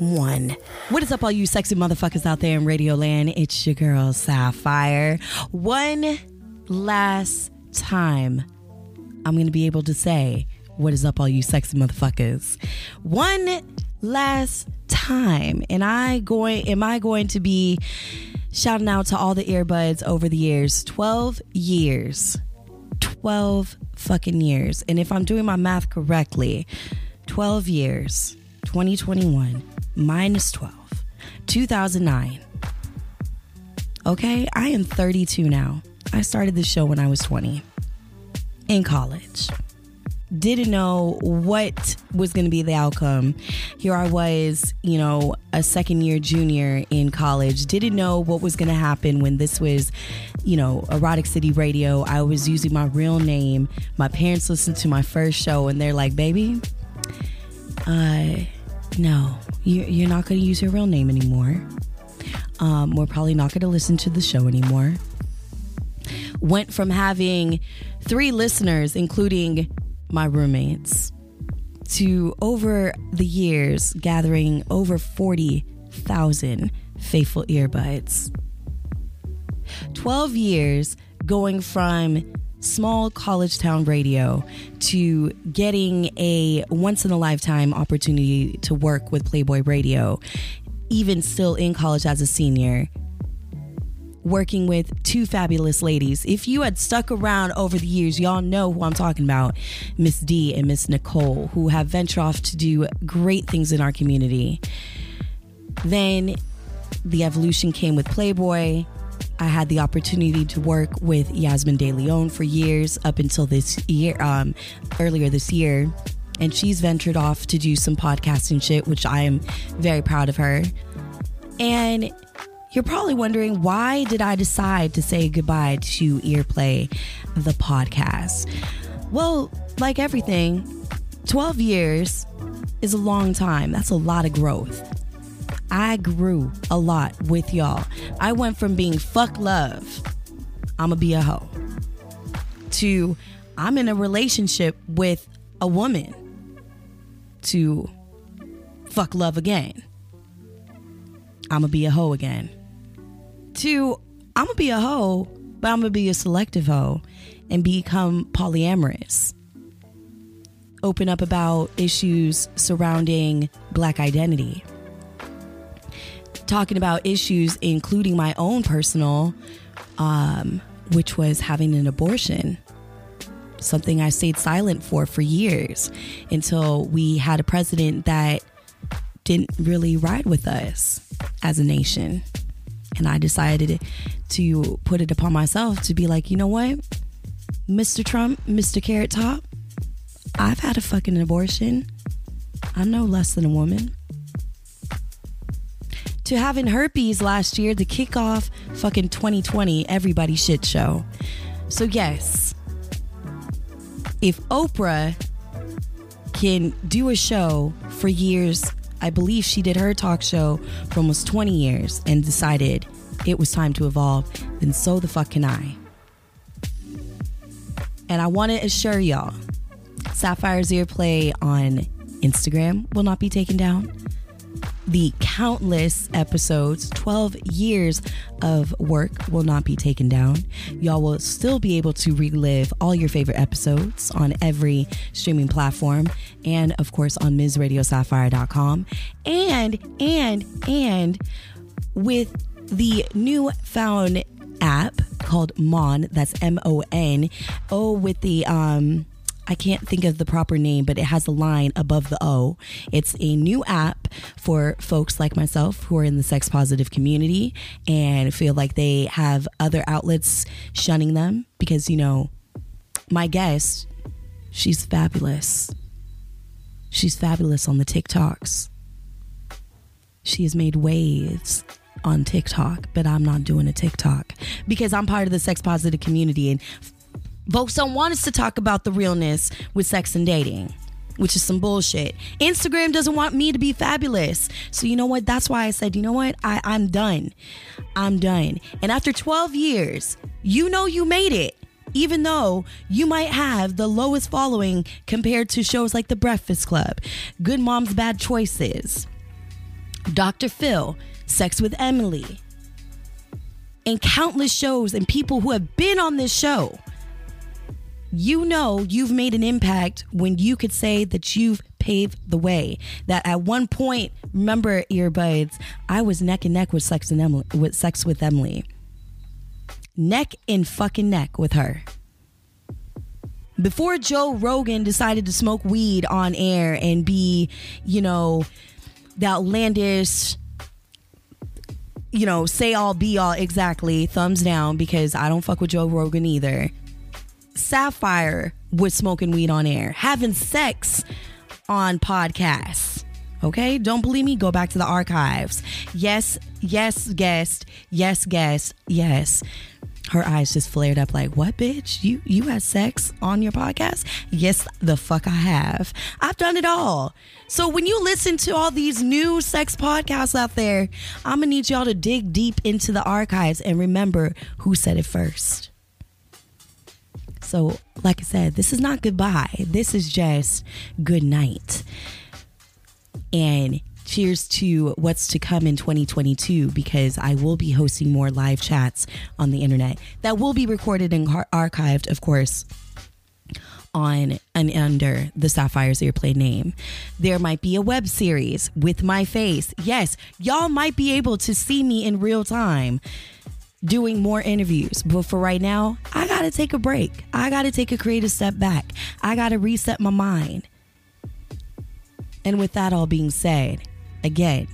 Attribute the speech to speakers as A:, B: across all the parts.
A: one.
B: What is up, all you sexy motherfuckers out there in Radio Land? It's your girl, Sapphire. One last time, I'm going to be able to say, What is up, all you sexy motherfuckers? One last time. And I going, am I going to be shouting out to all the earbuds over the years? 12 years. 12 fucking years. And if I'm doing my math correctly, 12 years, 2021 minus 12, 2009. Okay, I am 32 now. I started the show when I was 20 in college. Didn't know what was going to be the outcome. Here I was, you know, a second year junior in college. Didn't know what was going to happen when this was, you know, Erotic City Radio. I was using my real name. My parents listened to my first show and they're like, baby, uh, no, you're not going to use your real name anymore. Um, we're probably not going to listen to the show anymore. Went from having three listeners, including my roommates, to over the years gathering over 40,000 faithful earbuds. 12 years going from small college town radio to getting a once in a lifetime opportunity to work with Playboy Radio, even still in college as a senior. Working with two fabulous ladies. If you had stuck around over the years, y'all know who I'm talking about Miss D and Miss Nicole, who have ventured off to do great things in our community. Then the evolution came with Playboy, I had the opportunity to work with Yasmin De Leon for years up until this year, um, earlier this year. And she's ventured off to do some podcasting shit, which I am very proud of her. And you're probably wondering why did I decide to say goodbye to Earplay, the podcast? Well, like everything, 12 years is a long time. That's a lot of growth. I grew a lot with y'all. I went from being fuck love, I'ma be a hoe, to I'm in a relationship with a woman, to fuck love again. I'ma be a hoe again. To I'ma be a hoe, but I'm gonna be a selective hoe and become polyamorous. Open up about issues surrounding black identity talking about issues, including my own personal, um, which was having an abortion. Something I stayed silent for for years until we had a president that didn't really ride with us as a nation. And I decided to put it upon myself to be like, you know what? Mr. Trump, Mr. Carrot Top, I've had a fucking abortion. I'm no less than a woman to having herpes last year to kick off fucking 2020 everybody shit show. So yes, if Oprah can do a show for years, I believe she did her talk show for almost 20 years and decided it was time to evolve, then so the fuck can I. And I want to assure y'all, Sapphire's Earplay on Instagram will not be taken down the countless episodes, 12 years of work will not be taken down. Y'all will still be able to relive all your favorite episodes on every streaming platform and of course on MsRadioSapphire.com. And and and with the new found app called Mon, that's M O N, oh with the um I can't think of the proper name, but it has a line above the O. It's a new app for folks like myself who are in the sex positive community and feel like they have other outlets shunning them because, you know, my guest, she's fabulous. She's fabulous on the TikToks. She has made waves on TikTok, but I'm not doing a TikTok because I'm part of the sex positive community and folks don't want us to talk about the realness with sex and dating. Which is some bullshit. Instagram doesn't want me to be fabulous. So, you know what? That's why I said, you know what? I, I'm done. I'm done. And after 12 years, you know you made it even though you might have the lowest following compared to shows like The Breakfast Club, Good Moms Bad Choices, Dr. Phil, Sex with Emily, and countless shows and people who have been on this show. You know you've made an impact when you could say that you've paved the way. That at one point, remember earbuds, I was neck and neck with Sex and Emily with Sex with Emily. Neck and fucking neck with her. Before Joe Rogan decided to smoke weed on air and be, you know, the outlandish you know, say all be all exactly, thumbs down because I don't fuck with Joe Rogan either. Sapphire was smoking weed on air, having sex on podcasts. Okay, don't believe me? Go back to the archives. Yes, yes, guest. Yes, guest. Yes. Her eyes just flared up like, "What, bitch? You you had sex on your podcast?" Yes, the fuck I have. I've done it all. So when you listen to all these new sex podcasts out there, I'm gonna need y'all to dig deep into the archives and remember who said it first. So, like I said, this is not goodbye. This is just good night. And cheers to what's to come in 2022 because I will be hosting more live chats on the internet that will be recorded and ar- archived, of course, on and under the Sapphire's Earplay name. There might be a web series with my face. Yes, y'all might be able to see me in real time doing more interviews. But for right now, I got to take a break. I got to take a creative step back. I got to reset my mind. And with that all being said, again,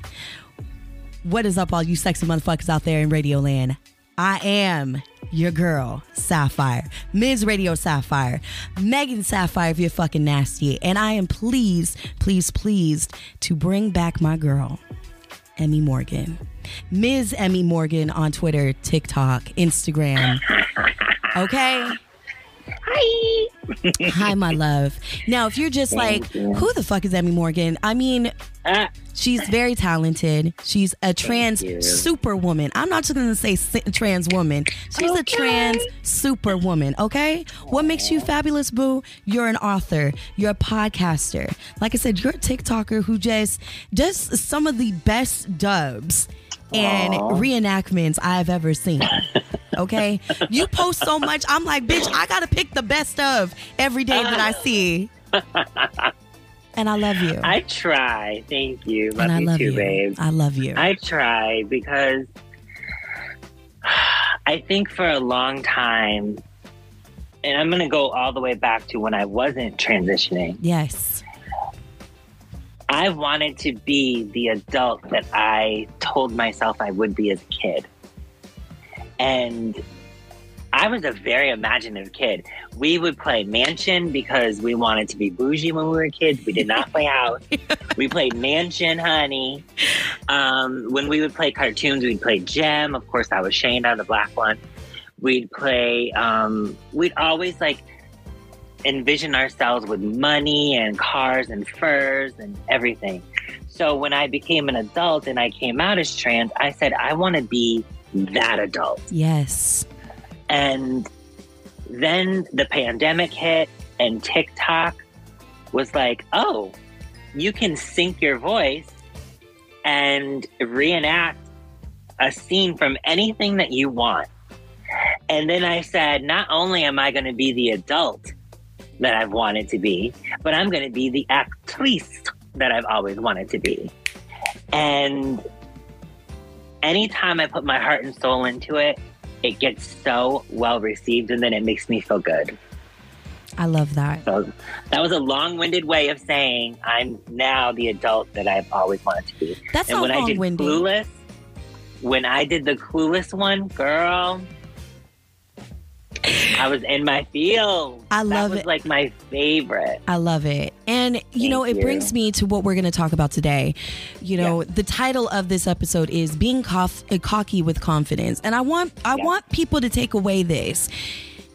B: what is up, all you sexy motherfuckers out there in Radio Land? I am your girl, Sapphire, Ms. Radio Sapphire, Megan Sapphire, if you're fucking nasty. And I am pleased, pleased, pleased to bring back my girl, Emmy Morgan. Ms. Emmy Morgan on Twitter, TikTok, Instagram. Okay?
C: Hi.
B: Hi, my love. Now, if you're just like,
C: you.
B: who the fuck is Emmy Morgan? I mean,
C: Ah,
B: she's very talented. She's a trans superwoman. I'm not just going to say trans woman. She's a
C: Okay.
B: trans superwoman, okay? What makes you fabulous, boo? You're an author. You're a podcaster. Like I said, you're a TikToker who just does some of the best dubs and
C: Aw.
B: reenactments I've ever seen. Okay? you post so much, I'm like, bitch, I gotta pick the best of every day that I see. And I love you.
C: I try. Thank you. Love
B: and I
C: you
B: love
C: too,
B: you.
C: babe.
B: I love you.
C: I try because I think for a long time, and I'm going to go all the way back to when I wasn't transitioning,
B: yes.
C: I wanted to be the adult that I told myself I would be as a kid. And I was a very imaginative kid. We would play mansion because we wanted to be bougie when we were kids. We did not play house. we played mansion, honey. Um, when we would play cartoons, we'd play Jem. Of course, I was Shana, the black one. We'd play. Um, we'd always like envision ourselves with money and cars and furs and everything. So when I became an adult and I came out as trans, I said I want to be that adult.
B: Yes.
C: And then the pandemic hit, and TikTok was like, oh, you can sync your voice and reenact a scene from anything that you want. And then I said, not only am I going to be the adult that I've wanted to be, but I'm going to be the actrice that I've always wanted to be. And anytime I put my heart and soul into it, it gets so well received and then it makes me feel good.
B: I love that.
C: So that was a long winded way of saying I'm now the adult that I've always wanted to be.
B: That's
C: and when I did. Clueless, when I did the Clueless one, girl, I was in my field.
B: I love it.
C: like my favorite.
B: I love it. And, you
C: Thank
B: know, it
C: you.
B: brings me to what we're going to talk about today. You know, the title of this episode is Being uh, Cocky with Confidence. And I want I
C: Yeah.
B: want people to take away this.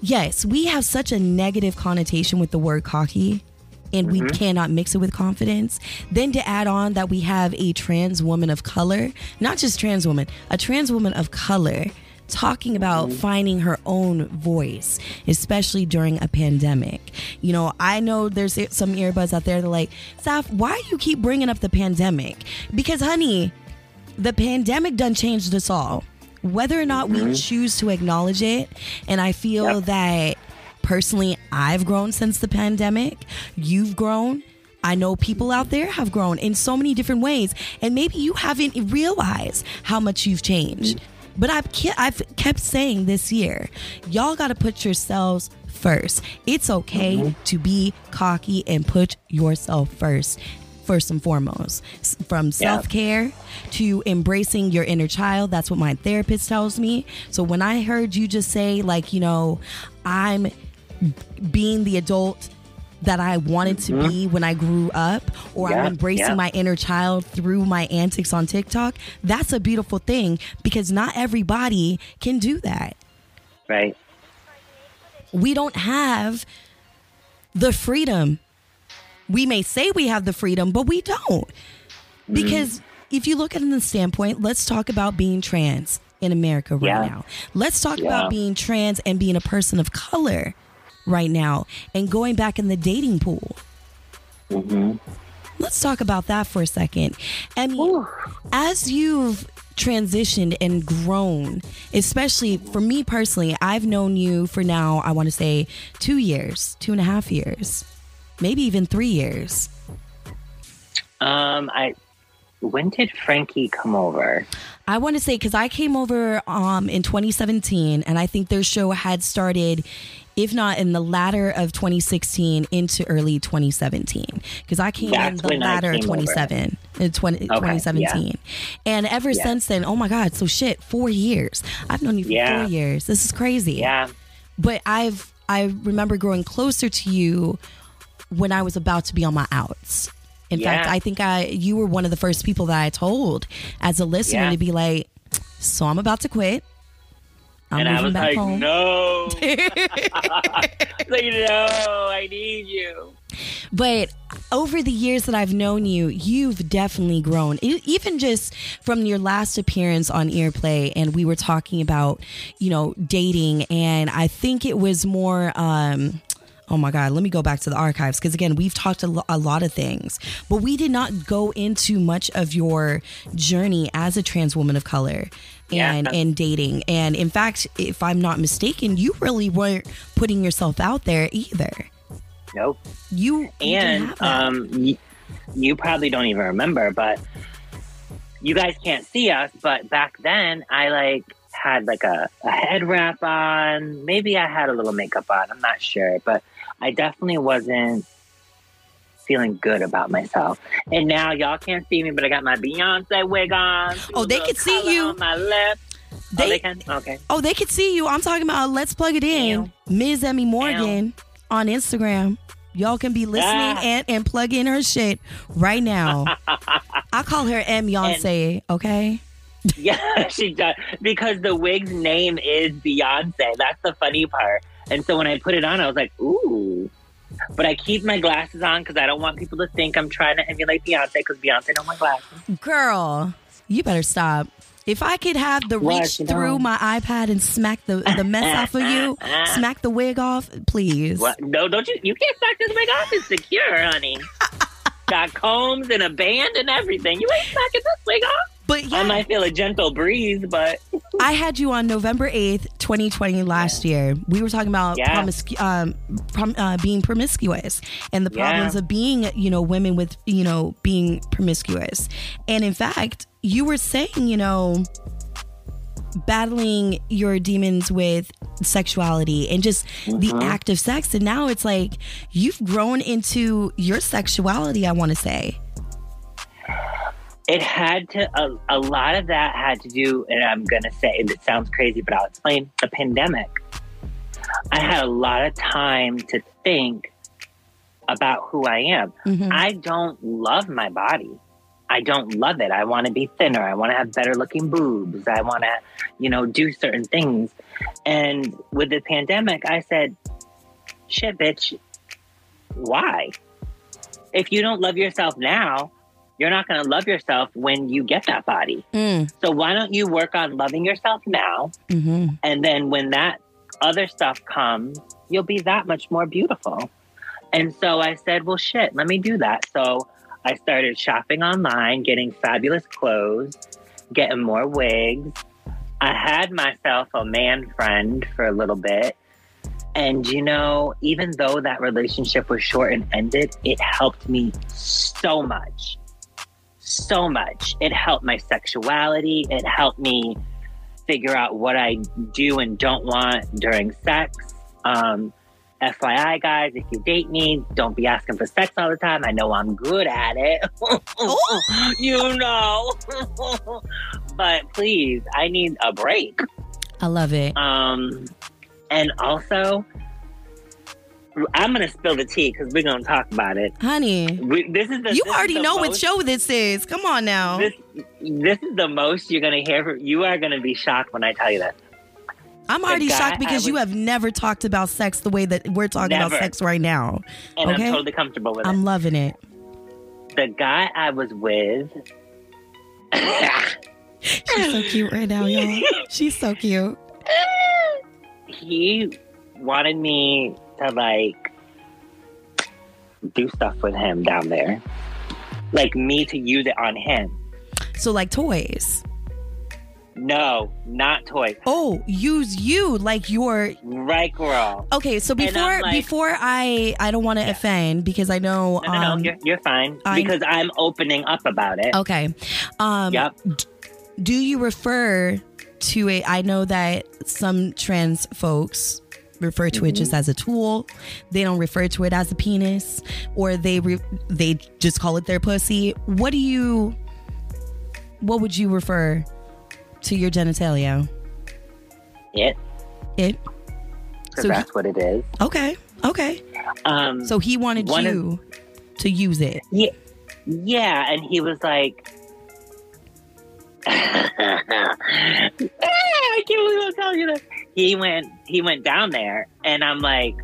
B: Yes, we have such a negative connotation with the word cocky. And we
C: Mm-hmm.
B: cannot mix it with confidence. Then to add on that we have a trans woman of color, not just trans woman, a trans woman of color talking about
C: Mm-hmm.
B: finding her own voice, especially during a pandemic. You know, I know there's some earbuds out there that are like, Saf, why do you keep bringing up the pandemic? Because, honey, the pandemic done changed us all. Whether or not we choose to acknowledge it, and I feel
C: Mm-hmm. Yep.
B: that personally, I've grown since the pandemic. You've grown. I know people out there have grown in so many different ways, and maybe you haven't realized how much you've changed. But I've ke- I've kept saying this year, y'all got to put yourselves first. It's okay mm-hmm. to be cocky and put yourself first. First and foremost, from self care to embracing your inner child. That's what my therapist tells me. So when I heard you just say, like, you know, I'm being the adult that I wanted to be when I grew up, or
C: Mm-hmm. Yeah,
B: I'm embracing
C: yeah.
B: my inner child through my antics on TikTok, that's a beautiful thing because not everybody can do that.
C: Right.
B: We don't have the freedom. We may say we have the freedom, but we don't. Because if you look at it in the standpoint, let's talk about being trans in America right
C: Yeah.
B: now. Let's talk
C: Yeah.
B: about being trans and being a person of color right now and going back in the dating pool.
C: hmm
B: Let's talk about that for a second. I mean, as you've transitioned and grown, especially for me personally, I've known you for now, I want to say two years, two and a half years, maybe even three years.
C: Um, I when did Frankie come over?
B: I want to say because I came over um, in 2017, and I think their show had started, if not in the latter of 2016 into early 2017. Because I came in the latter of
C: came over.
B: 27, uh, 20, 2017, and ever
C: Yeah.
B: since then, oh my God, so shit, four years. I've known you for
C: Yeah.
B: four years. This is crazy.
C: Yeah.
B: But I've I remember growing closer to you when I was about to be on my outs. In fact, I think I you were one of the first people that I told as a listener
C: Yeah.
B: to be like, "So I'm about to quit. I'm
C: and I was like,
B: home."
C: no. like, no, I need you.
B: But over the years that I've known you, you've definitely grown. Even just from your last appearance on Earplay, and we were talking about, you know, dating, and I think it was more. um Oh my God, let me go back to the archives because again, we've talked a, lo- a lot of things, but we did not go into much of your journey as a trans woman of color and
C: Yeah.
B: and dating. And in fact, if I'm not mistaken, you really weren't putting yourself out there either.
C: Nope.
B: You you
C: And um, y- you probably don't even remember, but you guys can't see us. But back then, I like had like a, a head wrap on. Maybe I had a little makeup on. I'm not sure, but I definitely wasn't feeling good about myself. And now y'all can't see me, but I got my Beyonce wig on.
B: Oh, they can see you.
C: On my lip.
B: They-
C: oh, they can. Okay.
B: Oh, they could see you. I'm talking about let's plug it in. Ms. Emmy Morgan on Instagram. Y'all can be listening
C: Ah.
B: and, and plug in her shit right now. I call her M Beyonce, okay?
C: Yeah, she does. Because the wig's name is Beyonce. That's the funny part. And so when I put it on, I was like, ooh. But I keep my glasses on because I don't want people to think I'm trying to emulate Beyonce because Beyonce don't wear glasses.
B: Girl, you better stop. If I could have the
C: What,
B: reach through
C: know?
B: my iPad and smack the, the mess off of you, smack the wig off, please.
C: What? No, don't you? You can't smack this wig off. It's secure, honey. Got combs and a band and everything. You ain't smacking this wig off.
B: But yeah,
C: I might feel a gentle breeze, but
B: I had you on November 8th, 2020 last year. We were talking about
C: Yeah.
B: promiscu- um, prom- uh, being promiscuous and the problems of being, you know, women with, you know, being promiscuous. And in fact, you were saying, you know, battling your demons with sexuality and just the act of sex. And now it's like you've grown into your sexuality, I want to say.
C: It had to a, a lot of that had to do and i'm gonna say and it sounds crazy but i'll explain the pandemic I had a lot of time to think about who I am.
B: Mhm.
C: I don't love my body. I don't love it. I want to be thinner. I want to have better looking boobs. I want to, you know, do certain things. And with the pandemic, I said, shit, bitch, why? If you don't love yourself now, you're not going to love yourself when you get that body.
B: Mm,
C: So why don't you work on loving yourself now?
B: hmm
C: And then when that other stuff comes, you'll be that much more beautiful. And so I said, well, shit, let me do that. So I started shopping online, getting fabulous clothes, getting more wigs. I had myself a man friend for a little bit. And, you know, even though that relationship was short and ended, it helped me so much. So much. It helped my sexuality. It helped me figure out what I do and don't want during sex. Um, FYI, guys, if you date me, don't be asking for sex all the time. I know I'm good at it. you know. but please, I need a break.
B: I love it.
C: Um, and also, I'm going to spill the tea because we're going to talk about it.
B: Honey,
C: We, this is the,
B: you
C: this is
B: already
C: the
B: know what show this is. Come on now.
C: This, this is the most you're going to hear. From, you are going to be shocked when I tell you that.
B: I'm already shocked because you have never talked about sex the way that we're talking about sex right now.
C: And
B: Okay.
C: I'm totally comfortable with it.
B: I'm loving it.
C: the guy I was with.
B: She's so cute right now, y'all. She's so cute.
C: he wanted me to like do stuff with him down there. Like me to use it on him.
B: So like toys.
C: No, not toys.
B: Oh, use you like your
C: Right, girl.
B: Okay, so before
C: like-
B: before I I don't want to offend because I know
C: No, no,
B: um
C: no, you're, you're fine.
B: I-
C: because I'm opening up about it.
B: okay. Um
C: Yep.
B: do you refer to it I know that some trans folks refer to it
C: Mm-hmm.
B: just as a tool. They don't refer to it as a penis or they re- they just call it their pussy. What do you what would you refer to your genitalia?
C: It,
B: It. So he-
C: that's what it is.
B: Okay. Okay.
C: Um,
B: So he wanted
C: One of-
B: you to use it.
C: Yeah, yeah, and he was like, "Ah, "I can't believe I'm telling you this." He went, he went down there, and I'm like,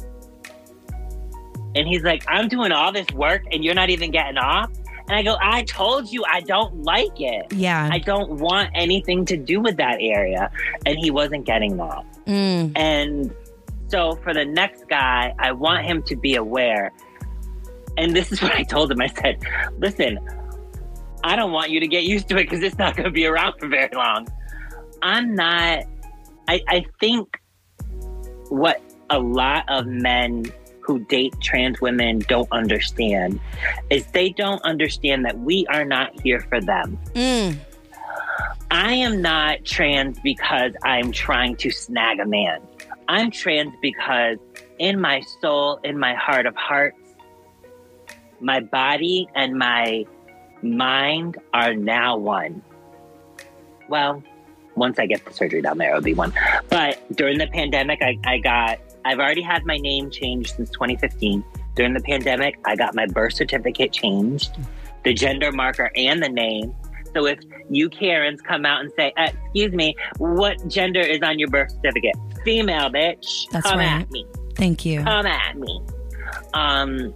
C: and he's like, "I'm doing all this work, and you're not even getting off." And I go, "I told you I don't like it.
B: Yeah.
C: I don't want anything to do with that area." And he wasn't getting that.
B: Mm.
C: And so for the next guy, I want him to be aware. And this is what I told him. I said, listen, I don't want you to get used to it because it's not going to be around for very long. I'm not, I, I think what a lot of men who date trans women don't understand is they don't understand that we are not here for them.
B: Mm.
C: I am not trans because I'm trying to snag a man. I'm trans because in my soul, in my heart of hearts, my body and my mind are now one. Well, once I get the surgery down there, it'll be one. But during the pandemic, I, I got, I've already had my name changed since 2015. During the pandemic, I got my birth certificate changed, the gender marker and the name. So if you Karens come out and say, uh, "Excuse me, what gender is on your birth certificate?" Female, bitch.
B: That's
C: come
B: right.
C: at me.
B: Thank you.
C: Come at me. Um,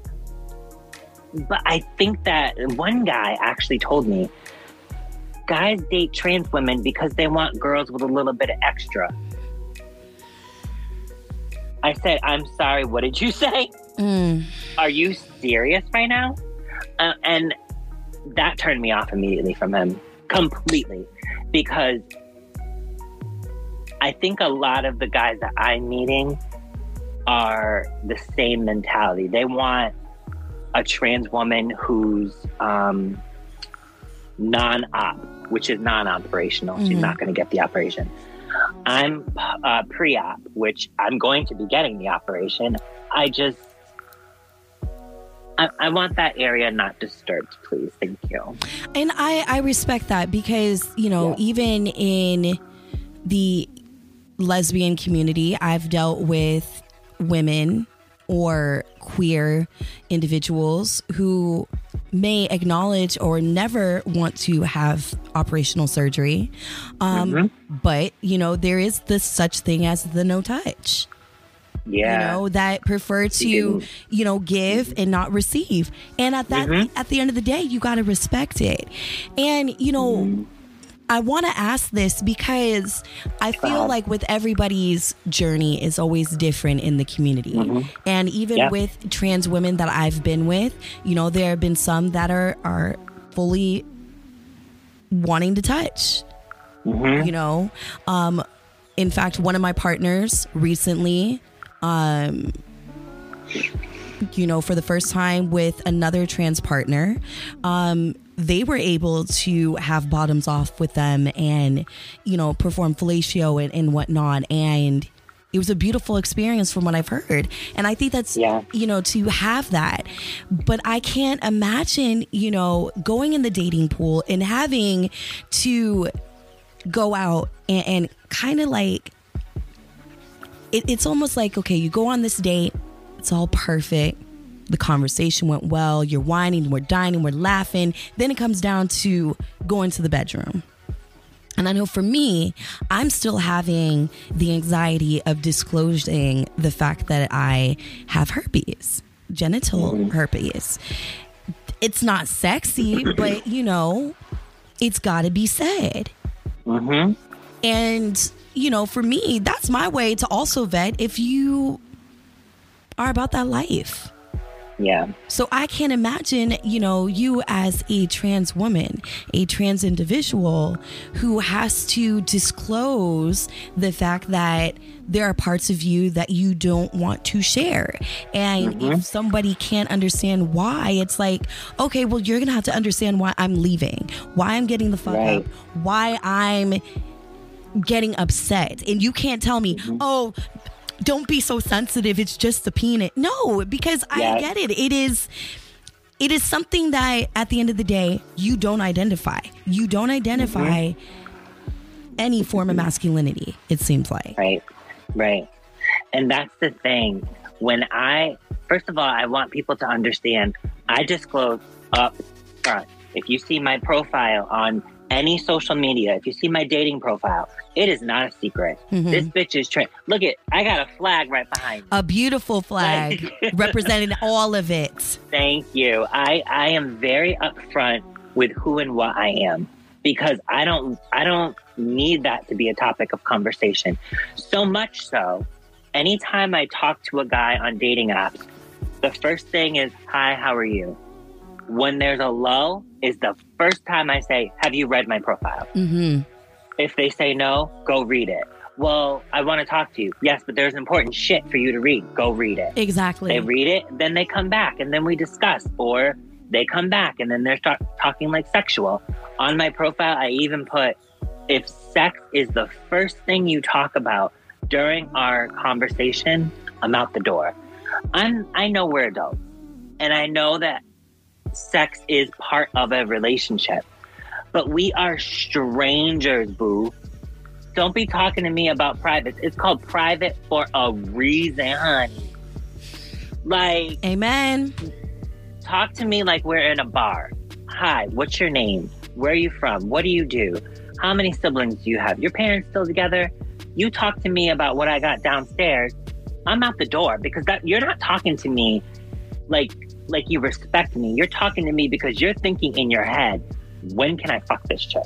C: but I think that one guy actually told me, guys date trans women because they want girls with a little bit of extra. I said, "I'm sorry. What did you say?"
B: Mm.
C: are you serious right now? Uh, and that turned me off immediately from him completely because I think a lot of the guys that I'm meeting are the same mentality. They want a trans woman who's um, non op, which is non operational. She's
B: Mhm.
C: not going to get the operation. I'm uh, pre op, which I'm going to be getting the operation. I just I, I want that area not disturbed, please. Thank you.
B: And I, I respect that because, you know,
C: Yeah.
B: even in the lesbian community, I've dealt with women or queer individuals who may acknowledge or never want to have operational surgery. Um, But, you know, there is this such thing as the no touch
C: Yeah.
B: you know that prefer to you know give and not receive and at that
C: Mm-hmm.
B: at the end of the day you got to respect it and you know
C: Mm-hmm.
B: I want to ask this because I feel like with everybody's journey is always different in the community. And even
C: Mm-hmm.
B: With trans women that I've been with, you know, there have been some that are are fully wanting to touch.
C: Mm-hmm.
B: You know, um in fact, one of my partners recently um you know, for the first time with another trans partner, um, they were able to have bottoms off with them and, you know, perform fellatio and, and whatnot. And it was a beautiful experience from what I've heard. And I think that's,
C: Yeah.
B: you know, to have that. But I can't imagine, you know, going in the dating pool and having to go out and, and kind of like, it, it's almost like, okay, you go on this date, it's all perfect. The conversation went well. You're whining, we're dining, we're laughing. Then it comes down to going to the bedroom. And I know for me, I'm still having the anxiety of disclosing the fact that I have herpes, genital herpes. It's not sexy, but you know, it's got to be said.
C: Mm-hmm.
B: And, you know, for me, that's my way to also vet if you are about that life.
C: Yeah.
B: So I can't imagine, you know, you as a trans woman, a trans individual who has to disclose the fact that there are parts of you that you don't want to share. And if mm-hmm. somebody can't understand why, it's like, okay, well, you're going to have to understand why I'm leaving, why I'm getting the fuck
C: Right.
B: up, why I'm getting upset. And you can't tell me, mm-hmm. oh, don't be so sensitive. It's just the peanut. No, because I get it. It is it is something that at the end of the day you don't identify. You don't identify mm-hmm. any form of masculinity, it seems like.
C: Right. Right. And that's the thing. When I, first of all, I want people to understand I disclose up front. If you see my profile on any social media, if you see my dating profile, it is not a secret.
B: Mhm.
C: This bitch is trained. Look at, I got a flag right behind me.
B: A beautiful flag representing all of it.
C: Thank you. I, I am very upfront with who and what I am because I don't I don't need that to be a topic of conversation. So much so, anytime I talk to a guy on dating apps, the first thing is, "Hi, how are you?" When there's a lull is the first time I say, "Have you read my profile?"
B: Mhm.
C: If they say no, go read it. Well, I want to talk to you. Yes, but there's important shit for you to read. Go read it.
B: Exactly.
C: They read it, then they come back, and then we discuss. Or they come back, and then they're start talking like sexual. On my profile, I even put if sex is the first thing you talk about during our conversation, I'm out the door. I'm I know we're adults, and I know that sex is part of a relationship, but we are strangers, boo. Don't be talking to me about private. It's called private for a reason, honey. Like,
B: Amen.
C: talk to me like we're in a bar. Hi, what's your name? Where are you from? What do you do? How many siblings do you have? Your parents still together? You talk to me about what I got downstairs. I'm out the door because that you're not talking to me like like you respect me. You're talking to me because you're thinking in your head, when can I fuck this chick?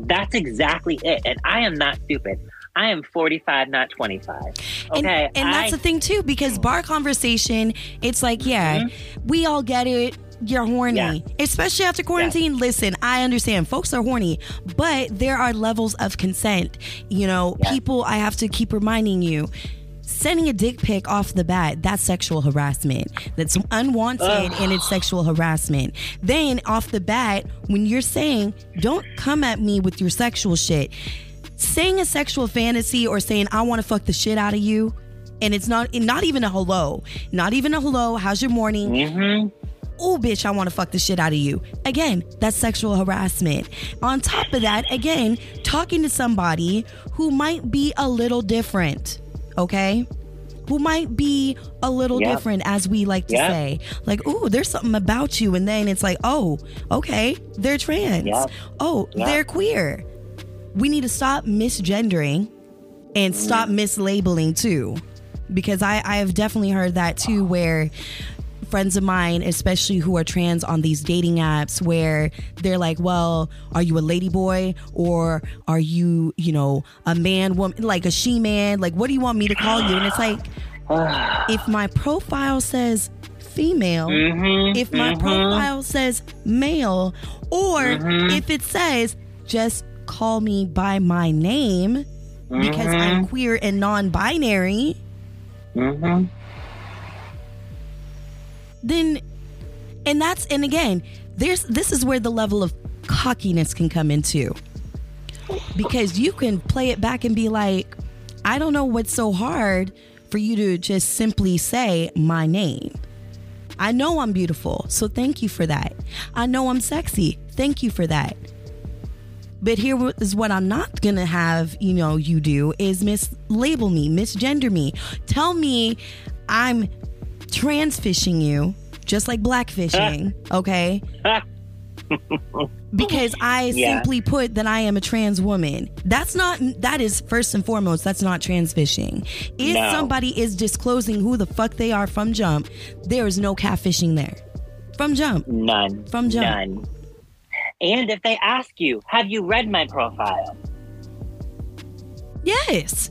C: That's exactly it. And I am not stupid. I am 45, not 25. Okay.
B: and, and that's
C: I-
B: the thing too, because hmm. bar conversation, it's like, yeah, mm-hmm. we all get it. You're horny,
C: Yeah.
B: especially after quarantine. Listen, I understand folks are horny, but there are levels of consent. You know,
C: Yeah.
B: people, I have to keep reminding you. Sending a dick pic off the bat, that's sexual harassment. That's unwanted and it's sexual harassment. Then, off the bat, when you're saying, don't come at me with your sexual shit, saying a sexual fantasy or saying I want to fuck the shit out of you, and it's not not even a hello, not even a hello. How's your morning?
C: Mhm.
B: Oh, bitch, I want to fuck the shit out of you. Again, that's sexual harassment. On top of that, again, talking to somebody who might be a little different. Okay. who might be a little
C: Yeah.
B: different, as we like to
C: Yeah.
B: say. Like, ooh, there's something about you. And then it's like, oh, okay, they're trans.
C: Yeah.
B: Oh, they're queer. We need to stop misgendering and
C: Mm.
B: stop mislabeling too. Because I, I have definitely heard that too, where friends of mine, especially who are trans on these dating apps, where they're like, well, are you a lady boy or are you, you know, a man, woman, like a she man? Like, what do you want me to call you? And it's like, if my profile says female,
C: Mhm,
B: if my
C: mhm.
B: profile says male, or if it says just call me by my name because I'm queer and non binary,
C: Mhm.
B: Then and that's and again there's this is where the level of cockiness can come into. Because you can play it back and be like i don't know what's so hard for you to just simply say my name. I know i'm beautiful so thank you for that. I know i'm sexy thank you for that. But here is what I'm not gonna have, you know, you do is mislabel me, misgender me. Tell me I'm transfishing you, just like blackfishing, okay? because I
C: Yeah.
B: simply put that I am a trans woman. That's not that is first and foremost, that's not transfishing. If
C: No.
B: somebody is disclosing who the fuck they are from jump, there is no catfishing there. From jump.
C: None.
B: From jump.
C: None. And if they ask you, have you read my profile?
B: Yes.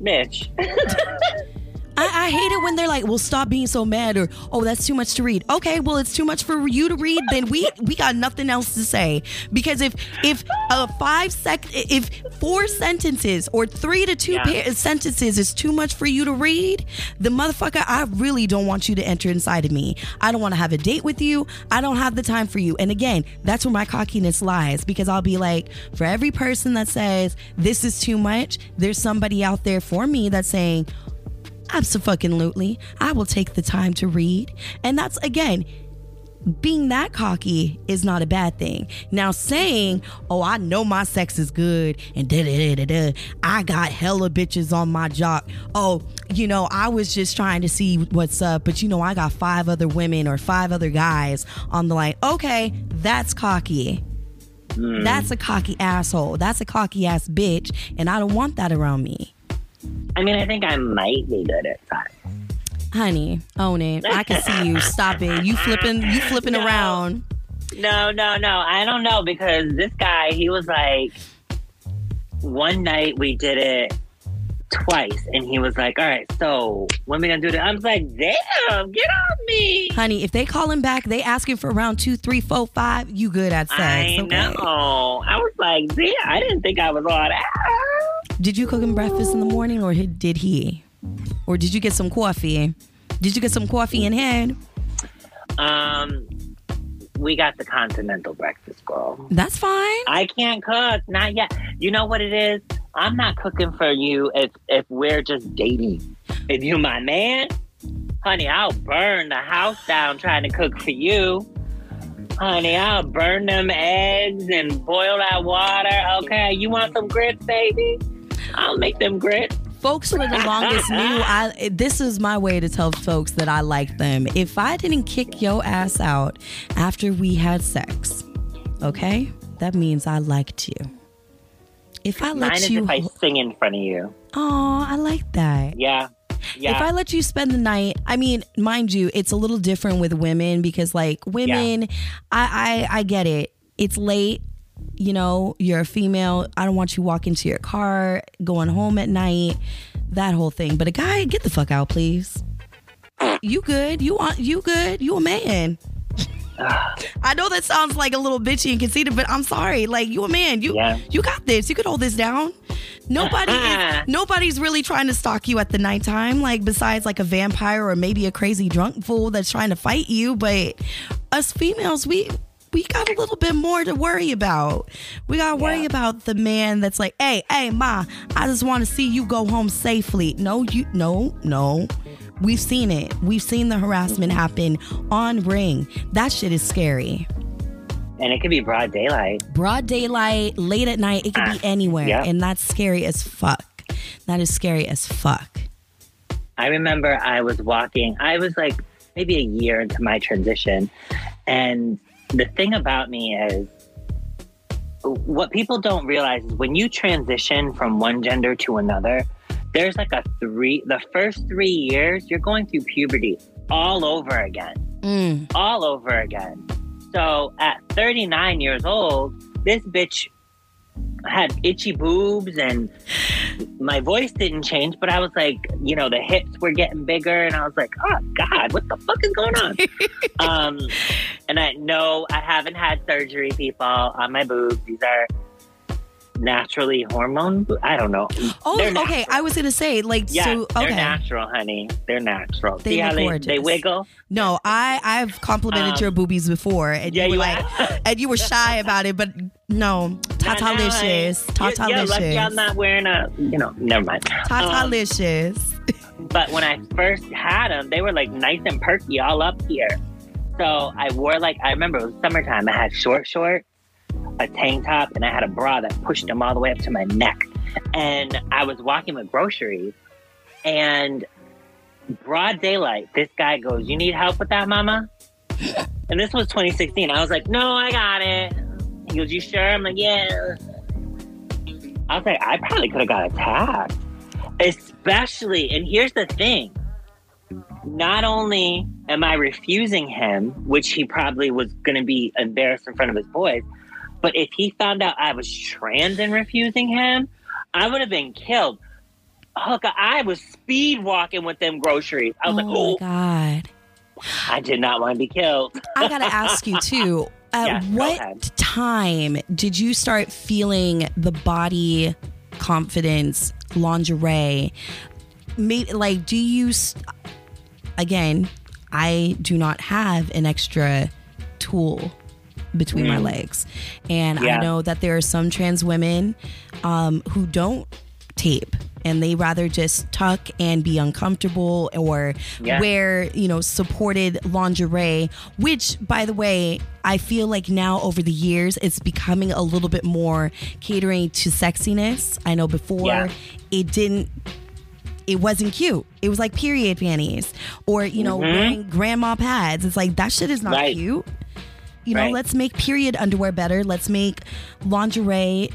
C: Mitch.
B: I, I hate it when they're like, "Well, stop being so mad," or "Oh, that's too much to read." Okay, well, it's too much for you to read. Then we we got nothing else to say because if if a five sec if four sentences or three to two
C: Yeah.
B: pa- sentences is too much for you to read, the motherfucker, I really don't want you to enter inside of me. I don't want to have a date with you. I don't have the time for you. And again, that's where my cockiness lies because I'll be like, for every person that says this is too much, there's somebody out there for me that's saying. Absolutely. I will take the time to read. And that's again, being that cocky is not a bad thing. Now saying, "Oh, I know my sex is good," and da da da da da, I got hella bitches on my jock. Oh, you know, I was just trying to see what's up, but you know, I got five other women or five other guys on the line. Okay, that's cocky. Hmm. That's a cocky asshole. That's a cocky ass bitch, and I don't want that around me.
C: I mean, I think I might be good at that.
B: Honey, own it. I can see you. Stop it. You flipping you flipping
C: No.
B: around.
C: No, no, no. I don't know because this guy, he was like, one night we did it twice, and he was like, "All right, so when we gonna do that?" I was like, "Damn, get off me!"
B: Honey, if they call him back, they asking for round two, three, four, five, you good at sex.
C: I
B: okay?
C: know. I was like, "Damn, I didn't think I was all that."
B: Did you cook him breakfast in the morning or did he? Or did you get some coffee? Did you get some coffee in head?
C: Um, we got the continental breakfast, girl.
B: That's fine.
C: I can't cook, not yet. You know what it is? I'm not cooking for you if if we're just dating. If you my man, honey, I'll burn the house down trying to cook for you. Honey, I'll burn them eggs and boil that water. Okay, you want some grits, baby? I'll make them grit.
B: Folks for the longest knew I this is my way to tell folks that I like them. If I didn't kick your ass out after we had sex, okay? That means I liked you. If I let you,
C: Mine is
B: you
C: if I sing in front of you.
B: Oh, I like that.
C: Yeah. Yeah.
B: If I let you spend the night, I mean, mind you, it's a little different with women because, like, women, I, I, I get it. It's late. You know, you're a female. I don't want you walking to your car, going home at night, that whole thing. But a guy, get the fuck out, please. You good? You want? You good? You a man? I know that sounds like a little bitchy and conceited, but I'm sorry. Like you a man. You
C: Yeah.
B: you got this. You could hold this down. Nobody is, nobody's really trying to stalk you at the nighttime, like besides like a vampire or maybe a crazy drunk fool that's trying to fight you. But us females, we we got a little bit more to worry about. We gotta worry
C: Yeah.
B: about the man that's like, hey, hey, ma, I just want to see you go home safely. No, you no, no. We've seen it. We've seen the harassment mm-hmm. happen on ring. That shit is scary.
C: and it could be broad daylight.
B: Broad daylight, late at night, it could be ah,
C: anywhere.
B: And that's scary as fuck. That is scary as fuck.
C: I remember I was walking, I was like maybe a year into my transition. And the thing about me is, what people don't realize is when you transition from one gender to another, there's like a three, the first three years, you're going through puberty all over again.
B: Mm.
C: All over again. So at 39 years old, this bitch had itchy boobs and my voice didn't change, but I was like, you know, the hips were getting bigger, and I was like, oh God, what the fuck is going on? um, and I know I haven't had surgery, people, on my boobs. These are naturally hormone. I don't know.
B: Oh, okay. I was gonna say like
C: Yeah,
B: so.
C: they're
B: Okay.
C: natural, honey. They're natural.
B: They
C: See how they, they wiggle?
B: No, I I've complimented
C: Um,
B: your boobies before, and
C: Yeah,
B: you were
C: you
B: like, and you were shy about it, but no, tatalicious.
C: You- You're lucky I'm not wearing a, you know, never mind. Um,
B: tatalicious.
C: But when I first had them, they were like nice and perky all up here. So I wore like I remember it was summertime. I had short shorts, a tank top, and I had a bra that pushed them all the way up to my neck. And I was walking with groceries, and broad daylight, this guy goes, "You need help with that, mama?" And this was 2016. I was like, "No, I got it." He goes, "You sure?" I'm like, "Yeah." I was like, I probably could have got attacked. Especially, and here's the thing not only am I refusing him, which he probably was going to be embarrassed in front of his boys, but if he found out I was trans and refusing him, I would have been killed. Hooka, I was speed walking with them groceries. I
B: Oh
C: was
B: my
C: like, oh,
B: god!
C: I did not want to be killed.
B: I gotta ask you too. At
C: Yeah, go
B: what time did you start feeling the body confidence lingerie? Made like, do you? St- again, I do not have an extra tool between my
C: Mm.
B: legs, and I know that there are some trans women um, who don't tape. And they rather just tuck and be uncomfortable or
C: Yeah.
B: wear, you know, supported lingerie, which, by the way, I feel like now over the years, it's becoming a little bit more catering to sexiness. I know before
C: Yeah.
B: it didn't it wasn't cute. It was like period panties or, you know,
C: Mhm.
B: wearing grandma pads. It's like that shit is not
C: Right.
B: cute. You know,
C: Right.
B: let's make period underwear better. Let's make lingerie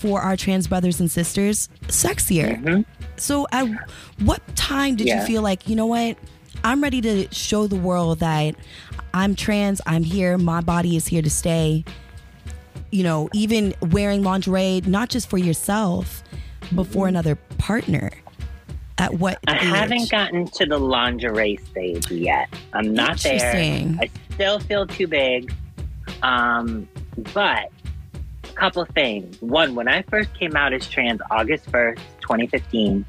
B: for our trans brothers and sisters sexier.
C: Mhm.
B: So, at what time did you feel like, you know what? I'm ready to show the world that I'm trans, I'm here, my body is here to stay. You know, even wearing lingerie, not just for yourself, but for another partner. At what
C: I
B: age?
C: haven't gotten to the lingerie stage yet. I'm not there. I still feel too big. Um, but a couple things. One, when I first came out as trans, August 1st, 2015,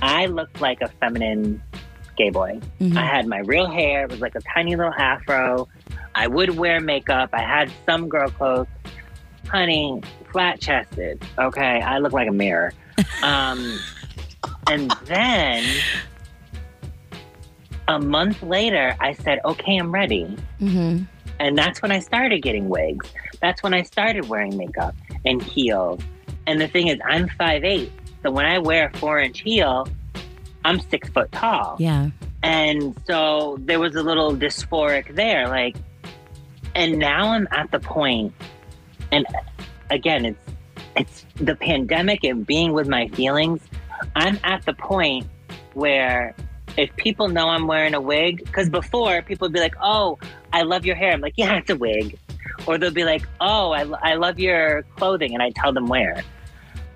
C: I looked like a feminine gay boy.
B: Mhm.
C: I had my real hair, it was like a tiny little afro. I would wear makeup. I had some girl clothes. Honey, flat chested. Okay, I look like a mirror. Um, and then a month later, I said, okay, I'm ready.
B: Mhm.
C: And that's when I started getting wigs. That's when I started wearing makeup and heels. And the thing is, I'm 5'8. So when I wear a four inch heel, I'm six foot tall.
B: Yeah.
C: And so there was a little dysphoric there. Like, and now I'm at the point, and again, it's it's the pandemic and being with my feelings. I'm at the point where if people know I'm wearing a wig, because before people would be like, "Oh, I love your hair," I'm like, "Yeah, it's a wig," or they'll be like, "Oh, I, I love your clothing," and I tell them where,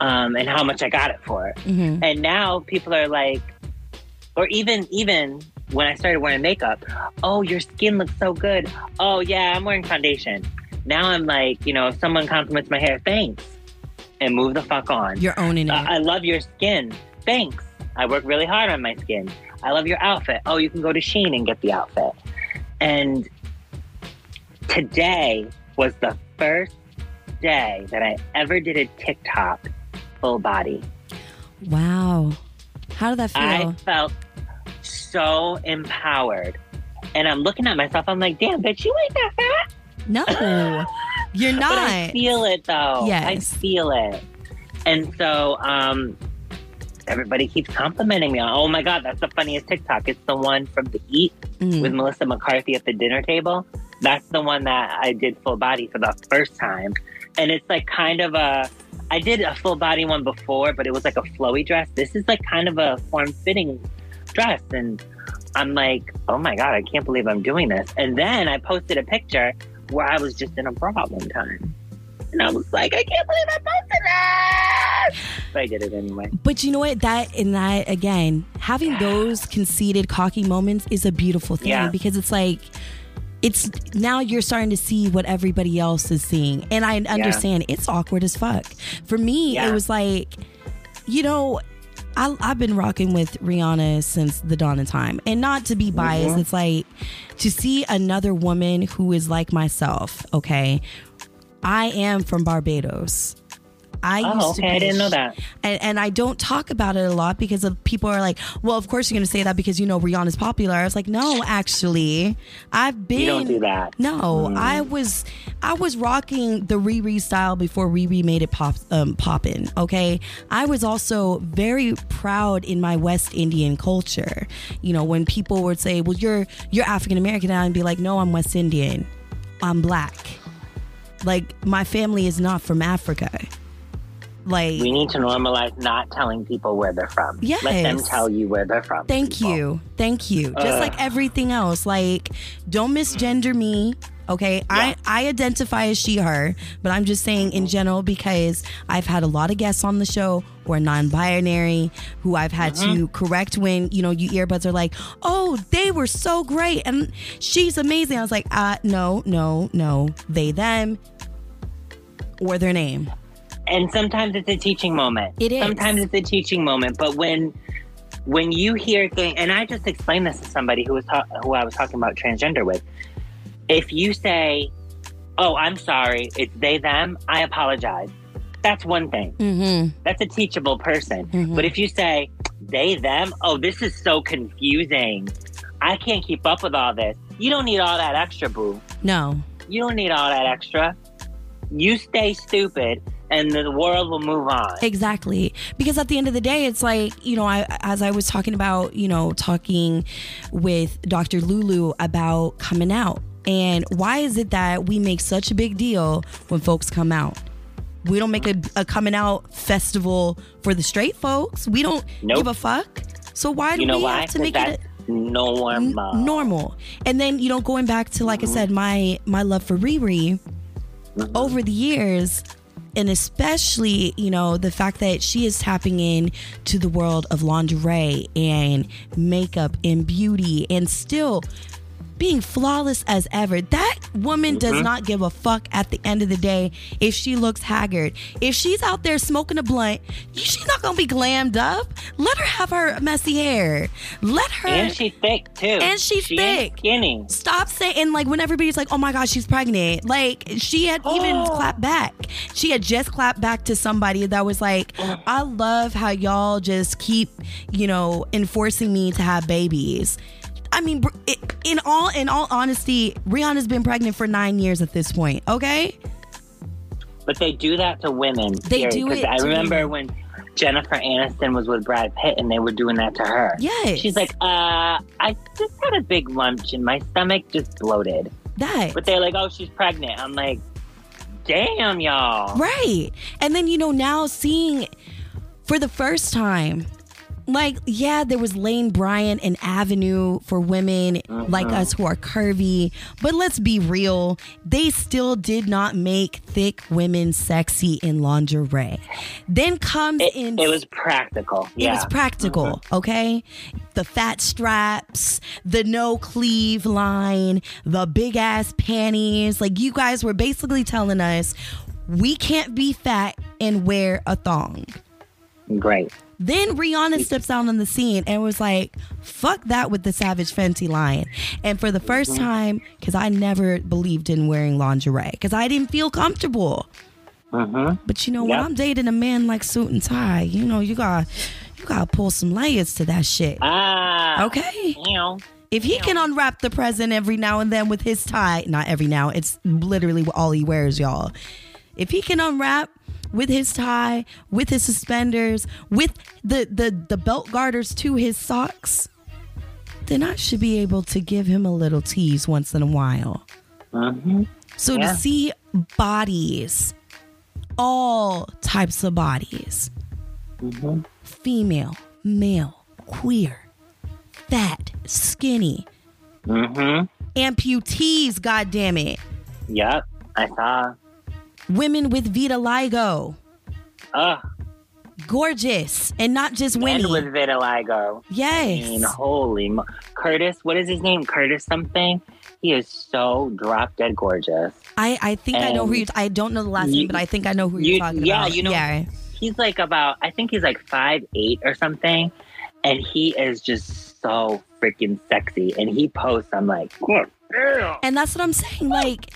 C: um, and how much I got it for.
B: hmm
C: And now people are like, or even even when I started wearing makeup, oh, your skin looks so good. Oh yeah, I'm wearing foundation. Now I'm like, you know, if someone compliments my hair, thanks, and move the fuck on.
B: You're owning it.
C: Uh, I love your skin. Thanks. I work really hard on my skin. I love your outfit. Oh, you can go to Shein and get the outfit. And today was the first day that I ever did a TikTok full body.
B: wow. How did that feel?
C: I felt so empowered. And I'm looking at myself, I'm like, damn, bitch, you ain't that fat.
B: no, you're not.
C: But I feel it though.
B: Yes.
C: I feel it. And so um everybody keeps complimenting me. Oh my god, that's the funniest TikTok. It's the one from the Eat
B: Mm.
C: with Melissa McCarthy at the dinner table. That's the one that I did full body for the first time, and it's like kind of a. I did a full body one before, but it was like a flowy dress. This is like kind of a form fitting dress, and I'm like, oh my god, I can't believe I'm doing this. And then I posted a picture where I was just in a bra one time. And I was like, I can't believe I posted that. But I did it anyway.
B: But you know what? That and that again, having those conceited, cocky moments is a beautiful thing
C: Yeah.
B: because it's like it's now you're starting to see what everybody else is seeing. And I understand it's awkward as fuck. For me,
C: Yeah.
B: it was like, you know, I, I've been rocking with Rihanna since the dawn of time. And not to be biased,
C: Mm-hmm.
B: it's like to see another woman who is like myself, okay? I am from Barbados. I
C: Oh,
B: used to
C: okay. I didn't know that.
B: and, and I don't talk about it a lot because of people are like, well, of course you're going to say that because you know Rihanna's popular. I was like, no, actually, I've been.
C: You don't do that. Mm.
B: No, I was I was rocking the Riri style before Riri made it pop um, poppin'. Okay, I was also very proud in my West Indian culture. You know, when people would say, "Well, you're you're African American," I'd be like, "No, I'm West Indian. I'm black. Like my family is not from Africa." Like
C: We need to normalize not telling people where they're from. Yes. Let them tell you where they're from.
B: Thank
C: people.
B: you. Thank you. Just like everything else. Like, don't misgender me. Okay. I, I identify as she, her, but I'm just saying in general because I've had a lot of guests on the show who are non binary, who I've had
C: Mm-hmm.
B: to correct when, you know, you earbuds are like, oh, they were so great. And she's amazing. I was like, uh, no, no, no. They, them, or their name.
C: And sometimes it's a teaching moment.
B: It is.
C: Sometimes it's a teaching moment, but when when you hear things, and I just explained this to somebody who was ta- who I was talking about transgender with. If you say, "Oh, I'm sorry," it's they them. I apologize. That's one thing.
B: Mm-hmm.
C: That's a teachable person.
B: Mhm.
C: But if you say they them, oh, this is so confusing. I can't keep up with all this. You don't need all that extra, boo.
B: No.
C: You don't need all that extra. You stay stupid, and the world will move on.
B: Exactly. Because at the end of the day, it's like, you know, I, as I was talking about, you know, talking with Dr. Lulu about coming out. And why is it that we make such a big deal when folks come out? We don't make a, a coming out festival for the straight folks. We don't
C: Nope.
B: give a fuck. So why do
C: You know
B: we
C: why?
B: have to make it
C: that's normal.
B: n- normal? And then, you know, going back to like I said, my my love for Riri
C: Mm-hmm.
B: over the years and especially you know the fact that she is tapping in to the world of lingerie and makeup and beauty and still being flawless as ever that woman does mm-hmm. not give a fuck at the end of the day if she looks haggard if she's out there smoking a blunt she's not gonna be glammed up let her have her messy hair let her
C: And she's thick too.
B: And she's
C: she
B: thick.
C: skinny.
B: Stop saying like when everybody's like, "Oh my gosh, she's pregnant." Like she had even
C: Oh.
B: clapped back. She had just clapped back to somebody that was like, "I love how y'all just keep, you know, enforcing me to have babies." I mean, in all in all honesty, Rihanna's been pregnant for nine years at this point. Okay,
C: But they do that to women.
B: They
C: period.
B: do it
C: I remember
B: women.
C: when Jennifer Aniston was with Brad Pitt and they were doing that to her.
B: Yes.
C: She's like, uh, I just had a big lunch and my stomach just bloated.
B: that
C: But they're like, oh, she's pregnant. I'm like, damn, y'all.
B: Right. And then, you know, now seeing for the first time, like, yeah, there was Lane Bryant and Avenue for women like uh-huh. us who are curvy. But let's be real, they still did not make thick women sexy in lingerie. Then comes
C: It,
B: in.
C: it was practical.
B: It
C: yeah.
B: was practical, mm-hmm. okay? The fat straps, the no cleave line, the big ass panties. Like, you guys were basically telling us we can't be fat and wear a thong.
C: Great.
B: Then Rihanna steps out on the scene and was like, fuck that with the Savage Fenty line. And for the 1st time, because I never believed in wearing lingerie, because I didn't feel comfortable.
C: hmm
B: But you know, when I'm dating a man like suit and tie, you know, you got you gotta pull some layers to that shit.
C: Ah.
B: Okay.
C: You know,
B: If he can unwrap the present every now and then with his tie, not every now, it's literally all he wears, y'all. If he can unwrap with his tie, with his suspenders, with the the the belt garters to his socks, then I should be able to give him a little tease once in a while.
C: hmm
B: So
C: Yeah.
B: to see bodies, all types of bodies,
C: hmm
B: female, male, queer, fat, skinny,
C: hmm
B: amputees, God damn it,
C: Yep. I saw.
B: Women with vitiligo,
C: Ugh. Ah.
B: gorgeous, and not just
C: Men
B: Winnie.
C: with vitiligo. I mean,
B: yes.
C: holy mo- Curtis. What is his name? Curtis something. He is so drop dead gorgeous.
B: I, I think I know who
C: And
B: you. I don't know the last
C: you-
B: name, but I think I know who
C: you-
B: you're talking
C: yeah,
B: about.
C: Yeah, you know-
B: yeah.
C: He's like about. I think he's like five eight or something, and he is just so freaking sexy. And he posts. I'm like, "God.
B: And that's what I'm saying. Like,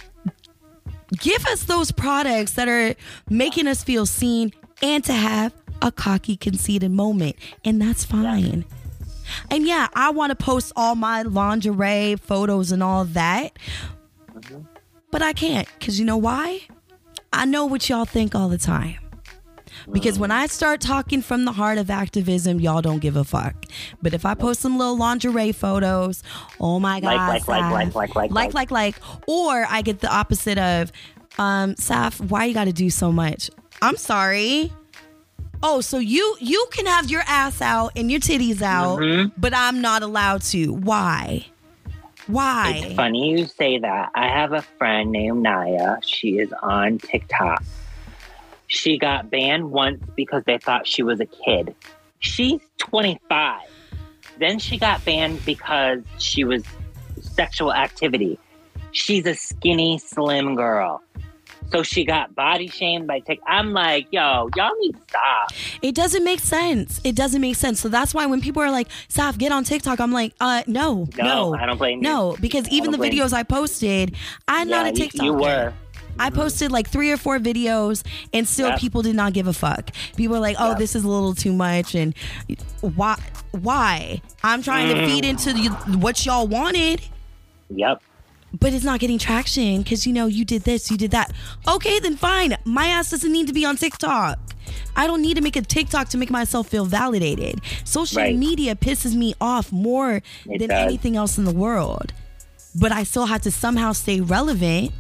B: give us those products that are making us feel seen and to have a cocky, conceited moment. And that's fine. And yeah, I want to post all my lingerie photos and all that. But I can't. Because you know why? I know what y'all think all the time. Because when I start talking from the heart of activism, y'all don't give a fuck. But if I post some little lingerie photos, oh my god,
C: Like, like, like, like, like, like,
B: like, like, like, or I get the opposite of, um, Saf, why you got to do so much? I'm sorry. Oh, so you you can have your ass out and your titties out,
C: Mhm.
B: but I'm not allowed to. Why? Why?
C: It's funny you say that. I have a friend named Naya. She is on TikTok. She got banned once because they thought she was a kid. She's 25. Then she got banned because she was sexual activity. She's a skinny, slim girl. So she got body shamed by TikTok. I'm like, yo, y'all need to stop.
B: It doesn't make sense. It doesn't make sense. So that's why when people are like, Saf, get on TikTok, I'm like, uh, no,
C: No,
B: no,
C: I don't blame you.
B: no, because even the
C: don't blame you.
B: videos I posted, I'm not a
C: TikTok. you- You were.
B: I posted like three or four videos, and still
C: Yep.
B: people did not give a fuck. People were like, "Oh,
C: Yep.
B: this is a little too much," and why? Why? I'm trying to
C: Mm.
B: feed into the, what y'all wanted,
C: Yep.
B: but it's not getting traction because you know you did this, you did that. Okay, then fine. My ass doesn't need to be on TikTok. I don't need to make a TikTok to make myself feel validated. Social
C: Right.
B: media pisses me off more
C: It
B: than
C: does.
B: anything else in the world. But I still have to somehow stay relevant.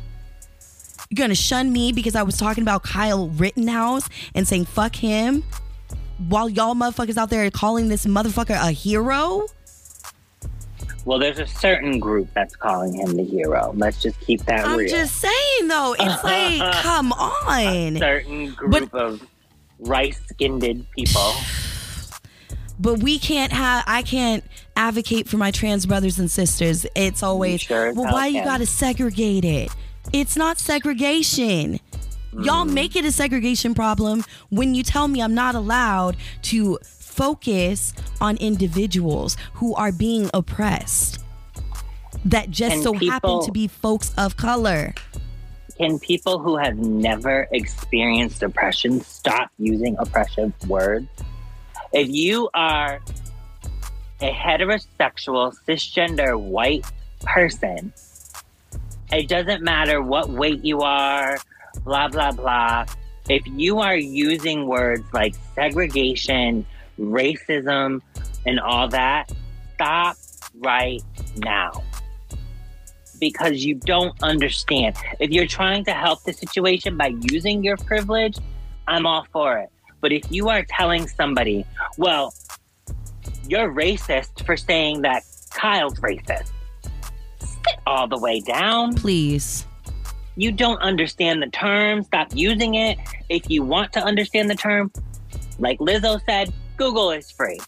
B: You're gonna shun me because I was talking about Kyle Rittenhouse and saying fuck him while y'all motherfuckers out there calling this motherfucker a hero?
C: Well, there's a certain group that's calling him the hero. Let's just keep that
B: I'm
C: real.
B: just saying though, it's like, come on.
C: certain group of rice-skinned people.
B: But we can't have. I can't advocate for my trans brothers and sisters. It's always
C: sure
B: well. Why you gotta segregate it? It's not segregation. Y'all
C: Mm.
B: make it a segregation problem when you tell me I'm not allowed to focus on individuals who are being oppressed. That just
C: And
B: so happen to be folks of color.
C: Can people who have never experienced oppression stop using oppressive words? If you are a heterosexual, cisgender, white person, it doesn't matter what weight you are, blah, blah, blah. If you are using words like segregation, racism, and all that, stop right now because you don't understand. If you're trying to help the situation by using your privilege, I'm all for it. But if you are telling somebody, well, you're racist for saying that Kyle's racist, all the way down.
B: Please.
C: You don't understand the term. Stop using it. If you want to understand the term, like Lizzo said, Google is free.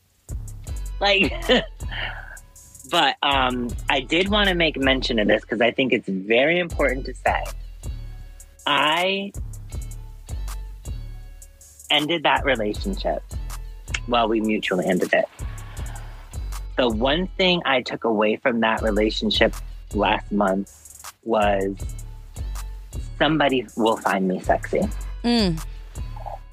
C: Like, but um, I did want to make mention of this because I think it's very important to say. I ended that relationship. Well, we mutually ended it. The one thing I took away from that relationship last month was somebody will find me sexy.
B: Mm.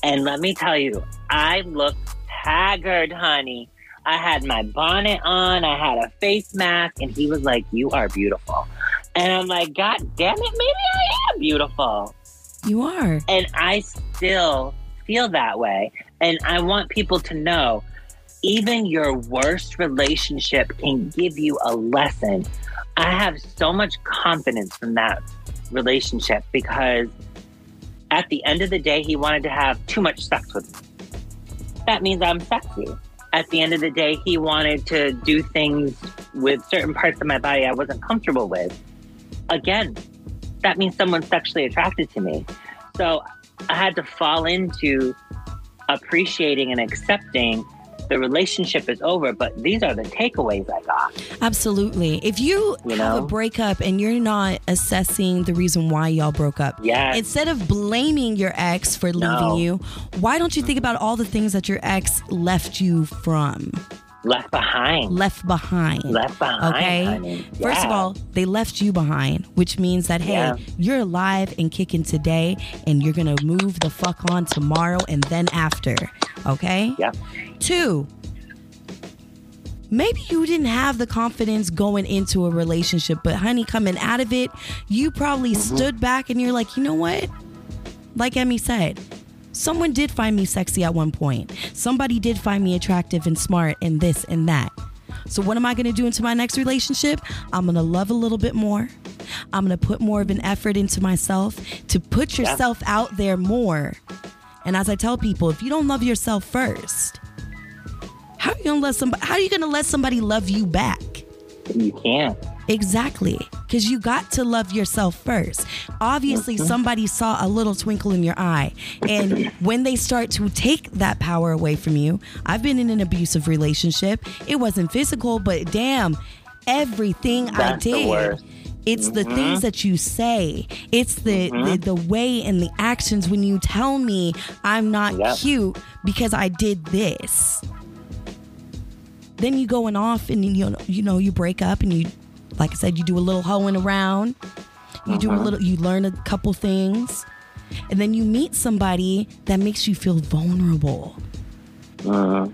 C: And let me tell you, I looked haggard, honey. I had my bonnet on, I had a face mask, and he was like, You are beautiful. And I'm like, God damn it, maybe I am beautiful.
B: You are.
C: And I still feel that way. And I want people to know even your worst relationship can give you a lesson. I have so much confidence from that relationship because at the end of the day, he wanted to have too much sex with me. That means I'm sexy. At the end of the day, he wanted to do things with certain parts of my body I wasn't comfortable with. Again, that means someone's sexually attracted to me. So I had to fall into appreciating and accepting the relationship is over, but these are the takeaways I got.
B: Absolutely. If you,
C: You
B: have a breakup and you're not assessing the reason why y'all broke up,
C: Yes.
B: instead of blaming your ex for leaving
C: No.
B: you, why don't you think about all the things that your ex left you from,
C: Left behind.
B: left behind?
C: Left behind.
B: Okay.
C: honey.
B: First of all, they left you behind, which means that hey,
C: Yeah.
B: you're alive and kicking today, and you're gonna move the fuck on tomorrow and then after. Okay.
C: yeah.
B: Two, maybe you didn't have the confidence going into a relationship, but honey, coming out of it, you probably mm-hmm. stood back and you're like, you know what? Like Emmy said, someone did find me sexy at one point. Somebody did find me attractive and smart and this and that. So, what am I gonna do into my next relationship? I'm gonna love a little bit more. I'm gonna put more of an effort into myself to put yourself out there more. And as I tell people, if you don't love yourself first, how are you gonna let somebody how are you gonna let somebody love you back?
C: You can't.
B: Exactly. Because you got to love yourself first. Obviously, mm-hmm. somebody saw a little twinkle in your eye. And when they start to take that power away from you, I've been in an abusive relationship. It wasn't physical, but damn, everything I
C: That's the
B: did. It's the mm-hmm. things that you say. It's the, mm-hmm. the the way and the actions when you tell me I'm not
C: Yep.
B: cute because I did this. Then you going off and you know, you know you break up and you like I said you do a little hoeing around. You do a little you learn a couple things. And then you meet somebody that makes you feel vulnerable.
C: Mhm.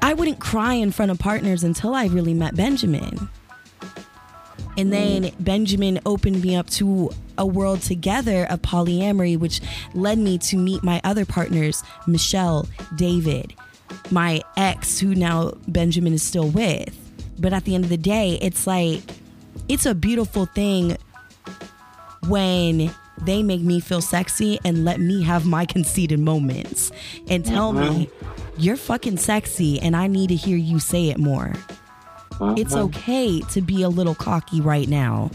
B: I wouldn't cry in front of partners until I really met Benjamin. And then Benjamin opened me up to a world together of polyamory, which led me to meet my other partners, Michelle, David, my ex, who now Benjamin is still with. But at the end of the day, it's like, it's a beautiful thing when they make me feel sexy and let me have my conceited moments and tell mm-hmm. me you're fucking sexy and I need to hear you say it more. It's mm-hmm. okay to be a little cocky right now.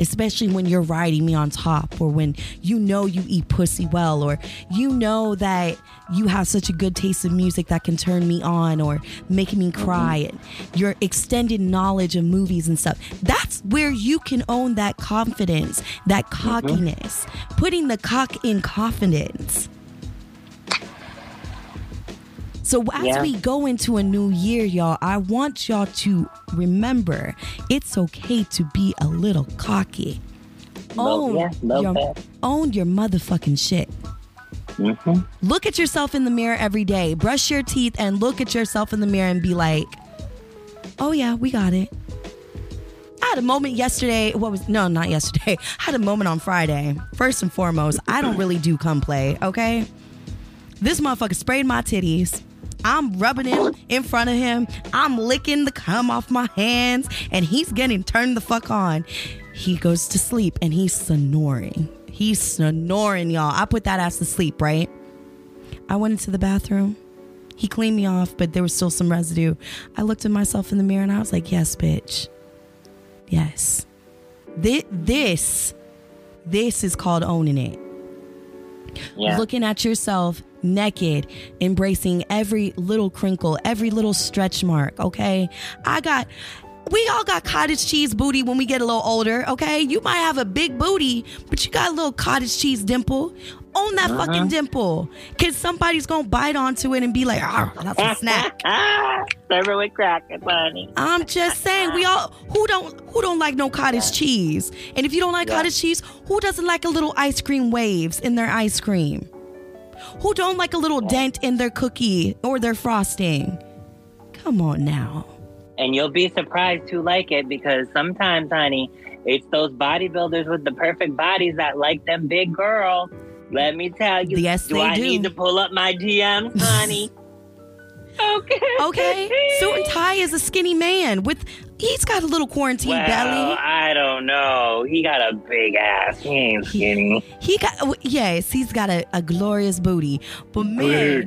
B: Especially when you're riding me on top, or when you know you eat pussy well, or you know that you have such a good taste of music that can turn me on or make me mm-hmm. cry, and your extended knowledge of movies and stuff. That's where you can own that confidence, that mm-hmm. cockiness, putting the cock in confidence. So as
C: Yeah.
B: we go into a new year, y'all, I want y'all to remember it's okay to be a little cocky. Own,
C: yeah,
B: your, own your motherfucking shit.
C: Mhm.
B: Look at yourself in the mirror every day. Brush your teeth and look at yourself in the mirror and be like, "Oh yeah, we got it." I had a moment yesterday. What was no, not yesterday. I had a moment on Friday. First and foremost, I don't really do come play. Okay, this motherfucker sprayed my titties. I'm rubbing him in front of him. I'm licking the cum off my hands, and he's getting turned the fuck on. He goes to sleep and he's snoring. He's snoring, y'all. I put that ass to sleep, right? I went into the bathroom. He cleaned me off, but there was still some residue. I looked at myself in the mirror and I was like, yes, bitch. Yes. This, this, this is called owning it
C: Yeah.
B: looking at yourself naked, embracing every little crinkle, every little stretch mark, okay? I got we all got cottage cheese booty when we get a little older, okay? You might have a big booty, but you got a little cottage cheese dimple. Own that fucking dimple. Cause somebody's gonna bite onto it and be like, ah, that's a snack.
C: It with honey.
B: I'm just saying, we all who don't who don't like no cottage cheese, and if you don't like
C: Yeah.
B: cottage cheese, who doesn't like a little ice cream waves in their ice cream? Who don't like a little dent in their cookie or their frosting? Come on now.
C: And you'll be surprised who like it because sometimes, honey, it's those bodybuilders with the perfect bodies that like them big girls. Let me tell you.
B: Yes,
C: do
B: they
C: I
B: do.
C: need to pull up my DMs, honey? okay.
B: Okay, suit and tie is a skinny man with. He's got a little quarantine
C: well,
B: belly.
C: I don't know. He got a big ass. He ain't skinny.
B: He got yes, he's got a, a glorious booty. But man,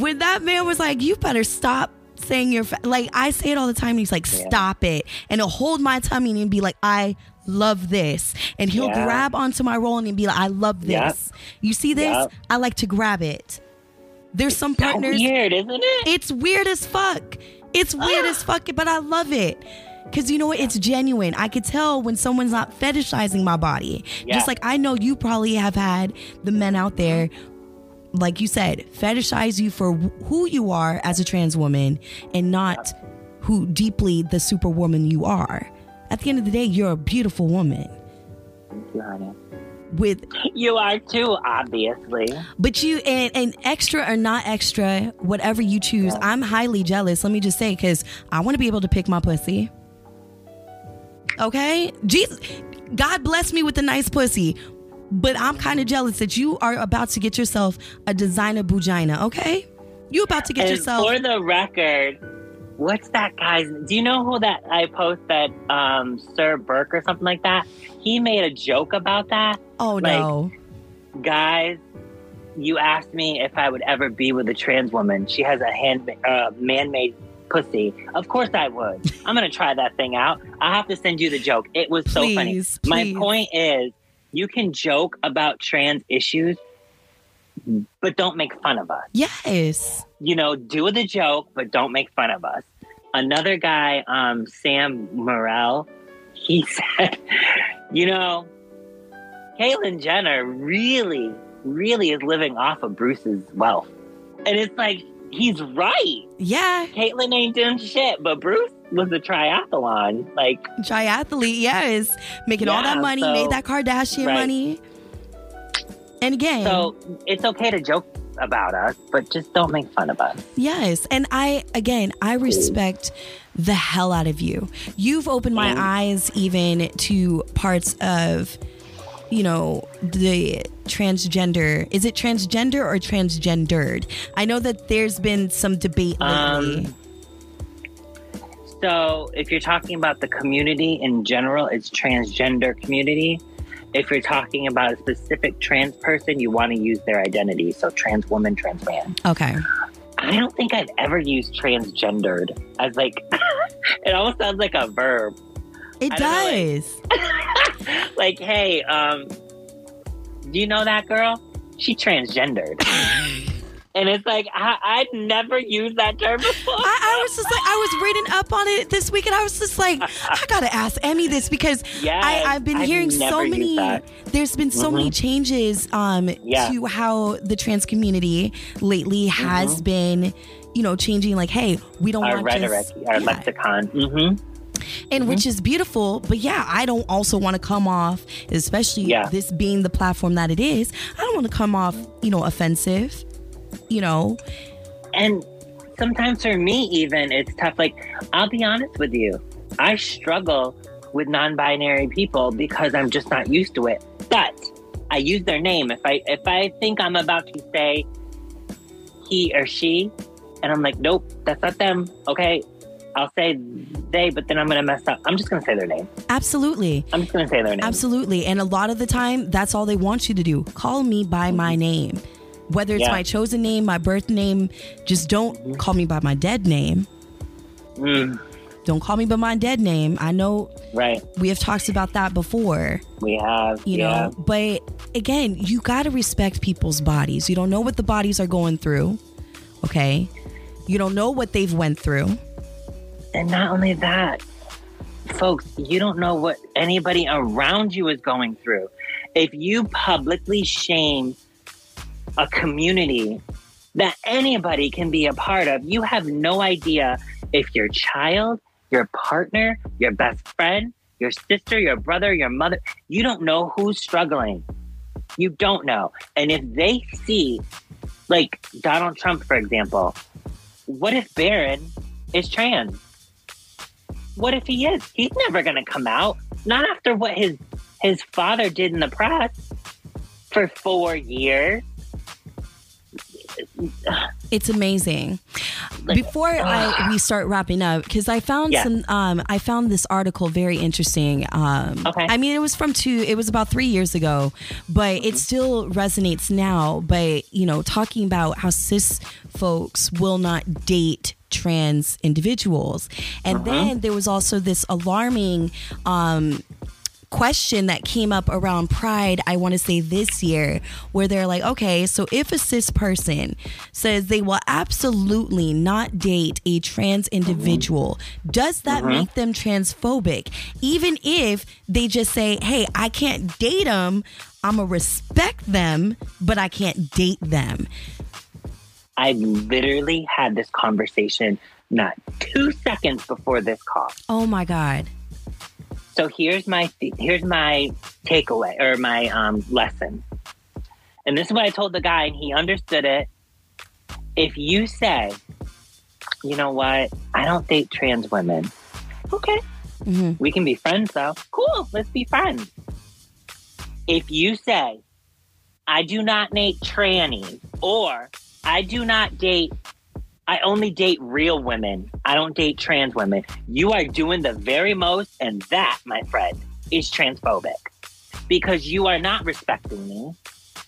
B: when that man was like, "You better stop saying your fa-, like," I say it all the time. And he's like,
C: Yeah.
B: "Stop it!" And he'll hold my tummy and be like, "I love this," and he'll
C: Yeah.
B: grab onto my roll and be like, "I love
C: Yep.
B: this." You see this?
C: Yep.
B: I like to grab it. There's some
C: So
B: partners.
C: weird, isn't it?
B: It's weird as fuck. It's weird as fuck, but I love it. Cause you know what? It's genuine. I could tell when someone's not fetishizing my body.
C: Yeah.
B: Just like I know you probably have had the men out there, like you said, fetishize you for who you are as a trans woman and not who deeply the superwoman you are. At the end of the day, you're a beautiful woman
C: Thank you, honey.
B: With
C: You are too, obviously.
B: But you and, and extra or not extra, whatever you choose, I'm highly jealous. Let me just say, because I want to be able to pick my pussy. Okay, Jesus, God bless me with a nice pussy, but I'm kind of jealous that you are about to get yourself a designer bugina. Okay, you about to get
C: and
B: yourself.
C: for the record, what's that guy's? Do you know who that I post that um, Sir Burke or something like that? He made a joke about that.
B: oh
C: like-
B: no,
C: Guys, you asked me if I would ever be with a trans woman. She has a hand uh, man-made pussy. Of course I would. I'm gonna try that thing out. I have to send you the joke. It was so funny.
B: Please,
C: My point is, you can joke about trans issues, but don't make fun of us.
B: yes,
C: you know, do the joke, but don't make fun of us. Another guy, um, Sam Morril, he said, you know, Caitlyn Jenner really, really is living off of Bruce's wealth. And it's like, he's right.
B: yeah,
C: Caitlyn ain't doing shit, but Bruce was a triathlon. Like,
B: triathlete, yes, making all that money,
C: so-
B: made that Kardashian
C: Right.
B: money. And again,
C: so it's okay to joke about us, but just don't make fun of us.
B: Yes. And I, again, I respect the hell out of you. You've opened my eyes even to parts of, you know, the transgender. Is it transgender or transgendered? I know that there's been some debate lately.
C: Um, So, if you're talking about the community in general, it's transgender community. If you're talking about a specific trans person, you want to use their identity. So, trans woman, trans man.
B: okay.
C: I don't think I've ever used transgendered as like, it almost sounds like a verb.
B: It
C: don't know,
B: does.
C: Like, hey, um, do you know that girl? She transgendered. and it's like, I, I'd never used that term before.
B: I, I was just like, I was reading up on it this week, and I was just like, I gotta ask Emmy this because
C: Yes,
B: I, I've been
C: I've
B: hearing so many. There's been so many changes um,
C: Yeah.
B: to how the trans community lately has been, you know, changing. Like, hey, we don't
C: our
B: want
C: rhetoric,
B: just,
C: our
B: yeah.
C: lexicon. Mm-hmm.
B: and which is beautiful. But yeah, I don't also want to come off, especially
C: Yeah.
B: this being the platform that it is. I don't want to come off, you know, offensive. You know,
C: And sometimes for me, even it's tough. Like, I'll be honest with you, I struggle with non-binary people because I'm just not used to it. But I use their name if I if I think I'm about to say he or she, and I'm like, nope, that's not them. Okay, I'll say they, but then I'm gonna mess up. I'm just gonna say their name.
B: absolutely.
C: I'm just gonna say their name.
B: Absolutely. And a lot of the time, that's all they want you to do. Call me by my mm-hmm. name. Whether it's
C: Yeah.
B: my chosen name, my birth name, just don't call me by my dead name.
C: Mm,
B: Don't call me by my dead name. I know
C: right,
B: we have talked about that before,
C: we have.
B: you
C: yeah.
B: know, but again, you got to respect people's bodies. You don't know what the bodies are going through, okay? You don't know what they've went through.
C: And not only that, folks, you don't know what anybody around you is going through. If you publicly shame a community that anybody can be a part of, you have no idea if your child, your partner, your best friend, your sister, your brother, your mother, you don't know who's struggling. You don't know. And if they see, like Donald Trump, for example, what if Barron is trans? What if he is? He's never going to come out. Not after what his his father did in the press. for four years.
B: It's amazing. Before I we start wrapping up, because I found
C: Yeah.
B: some, um, I found this article very interesting. Um,
C: Okay.
B: I mean, it was from two, it was about three years ago, but it still resonates now. But you know, talking about how cis folks will not date trans individuals, and then there was also this alarming. Um, question that came up around Pride, I want to say this year, where they're like, okay, so if a cis person says they will absolutely not date a trans individual, does that mm-hmm. make them transphobic? Even if they just say, hey, I can't date them, I'm going to respect them, but I can't date them.
C: I literally had this conversation not two seconds before this call.
B: Oh my God.
C: So here's my here's my takeaway or my um, lesson, and this is what I told the guy, and he understood it. If you say, you know what, I don't date trans women, okay,
B: Mhm.
C: we can be friends though. Cool, let's be friends. If you say, I do not date trannies, or I do not date I only date real women. I don't date trans women. You are doing the very most, and that, my friend, is transphobic because you are not respecting me.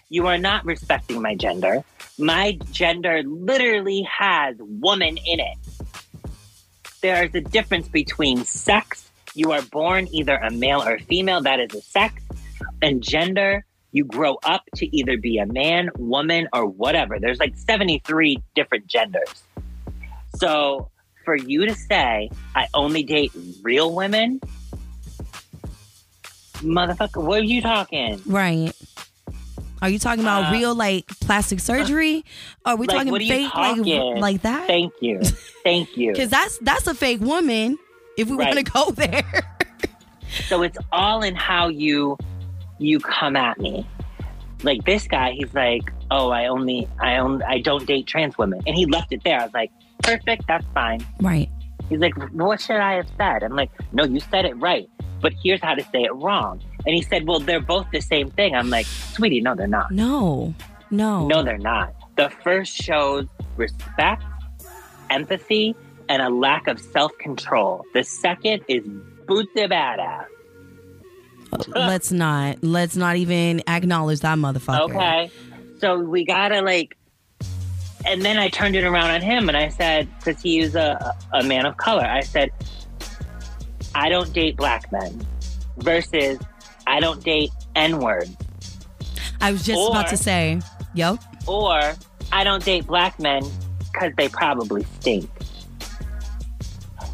C: You are not respecting my gender. My gender literally has woman in it. There is a difference between sex. You are born either a male or female, that is a sex, and gender. You grow up to either be a man, woman, or whatever. There's like 73 different genders. So for you to say, I only date real women, motherfucker, what are you talking?
B: Right. Are you talking about
C: Uh,
B: real like plastic surgery? Or are we
C: Like,
B: talking fake like
C: talking?
B: like that?
C: Thank you. Thank you.
B: Because that's that's a fake woman. If we want to go there,
C: So it's all in how you you come at me. Like this guy, he's like, "Oh, I only, I only, I don't date trans women," and he left it there. I was like, "Perfect, that's fine."
B: right?
C: He's like, "What should I have said?" I'm like, "No, you said it right, but here's how to say it wrong." And he said, "Well, they're both the same thing." I'm like, "Sweetie, no, they're not.
B: No, no,
C: No, they're not. The first shows respect, empathy, and a lack of self control. The second is boot the badass."
B: Let's not. Let's not even acknowledge that motherfucker.
C: Okay. So we gotta like, and then I turned it around on him and I said, because he is a, a man of color, I said, I don't date black men versus I don't date N word.
B: I was just about to say, yo,
C: or I don't date black men because they probably stink.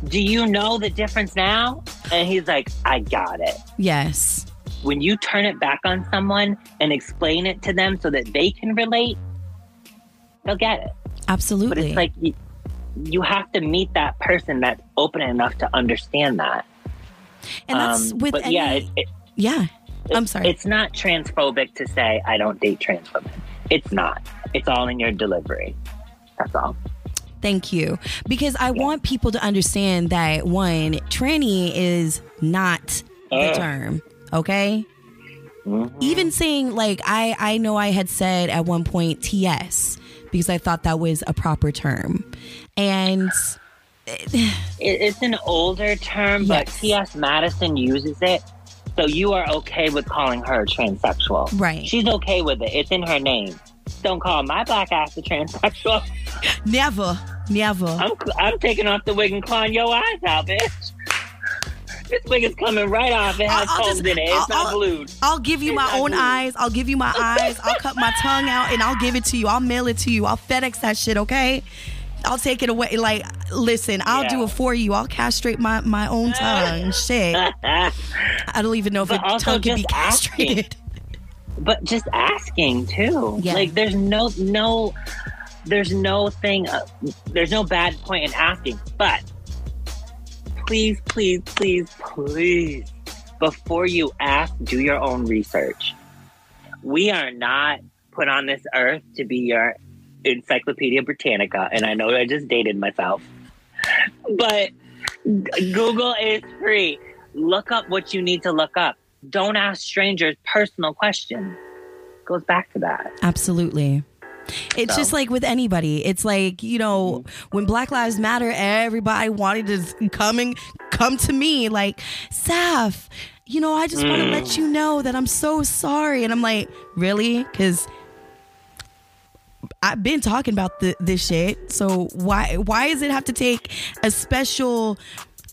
C: Do you know the difference now? And he's like, I got it.
B: yes,
C: when you turn it back on someone and explain it to them so that they can relate, they'll get it.
B: Absolutely.
C: But it's like you, you have to meet that person that's open enough to understand that.
B: and that's
C: Um,
B: with
C: but
B: any,
C: yeah, it, it,
B: yeah. I'm sorry.
C: It's not transphobic to say I don't date trans women. It's not. It's all in your delivery. That's all.
B: Thank you. Because I want people to understand that one, tranny is not the term. Okay.
C: Mhm.
B: Even saying like I I know I had said at one point TS because I thought that was a proper term. And
C: It, it's an older term, but T.S. Madison uses it. So you are okay with calling her transsexual.
B: Right.
C: She's okay with it. It's in her name. Don't call my black ass a transsexual.
B: never, never.
C: I'm I'm taking off the wig and clawing your eyes out, bitch. This wig is coming right off. It has holes in it. It's
B: I'll-
C: not
B: I'll-
C: glued.
B: I'll give you my
C: It's not
B: own
C: good.
B: eyes. I'll give you my eyes. I'll cut my tongue out and I'll give it to you. I'll mail it to you. I'll FedEx that shit, okay? I'll take it away. Like, listen, I'll do it for you. I'll castrate my, my own tongue. Shit. I don't even know if
C: But
B: a tongue can be
C: castrated. asking. But just asking too.
B: Yeah.
C: Like there's no no there's no thing uh, there's no bad point in asking. But please, please, please, please, before you ask, do your own research. We are not put on this earth to be your Encyclopedia Britannica, and I know I just dated myself. But Google is free. Look up what you need to look up. Don't ask strangers personal questions. goes back to that.
B: Absolutely. It's
C: So-
B: just like with anybody. It's like, you know, when Black Lives Matter, everybody wanted to come and come to me like, Saf, you know, I just want to
C: Mm.
B: let you know that I'm so sorry. And I'm like, really? Because I've been talking about the, this shit. So why why does it have to take a special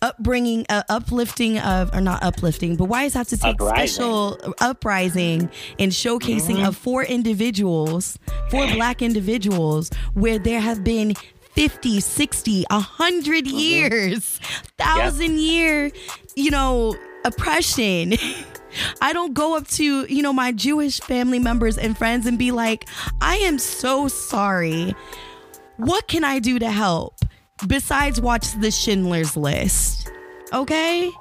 B: upbringing, uh, uplifting of, or not uplifting, but why does it have to take
C: Uprising.
B: special uprising and showcasing of four individuals, four black individuals, where there have been 50, 60, 100 years, thousand year, you know, oppression. I don't go up to, you know, my Jewish family members and friends and be like, I am so sorry. What can I do to help besides watch the Schindler's List? Okay?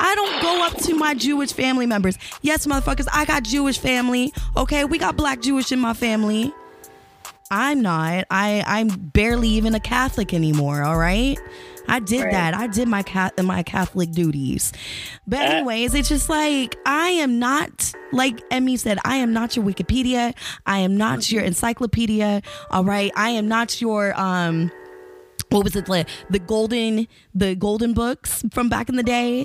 B: I don't go up to my Jewish family members. Yes, motherfuckers, I got Jewish family. Okay, we got black Jewish in my family. I'm not. I I'm barely even a Catholic anymore, all right? I did
C: Right.
B: that. I did my cat my Catholic duties. But
C: Uh,
B: anyways, it's just like I am not like Emmy said, I am not your Wikipedia. I am not your encyclopedia. All right. I am not your um what was it like the golden the golden books from back in the day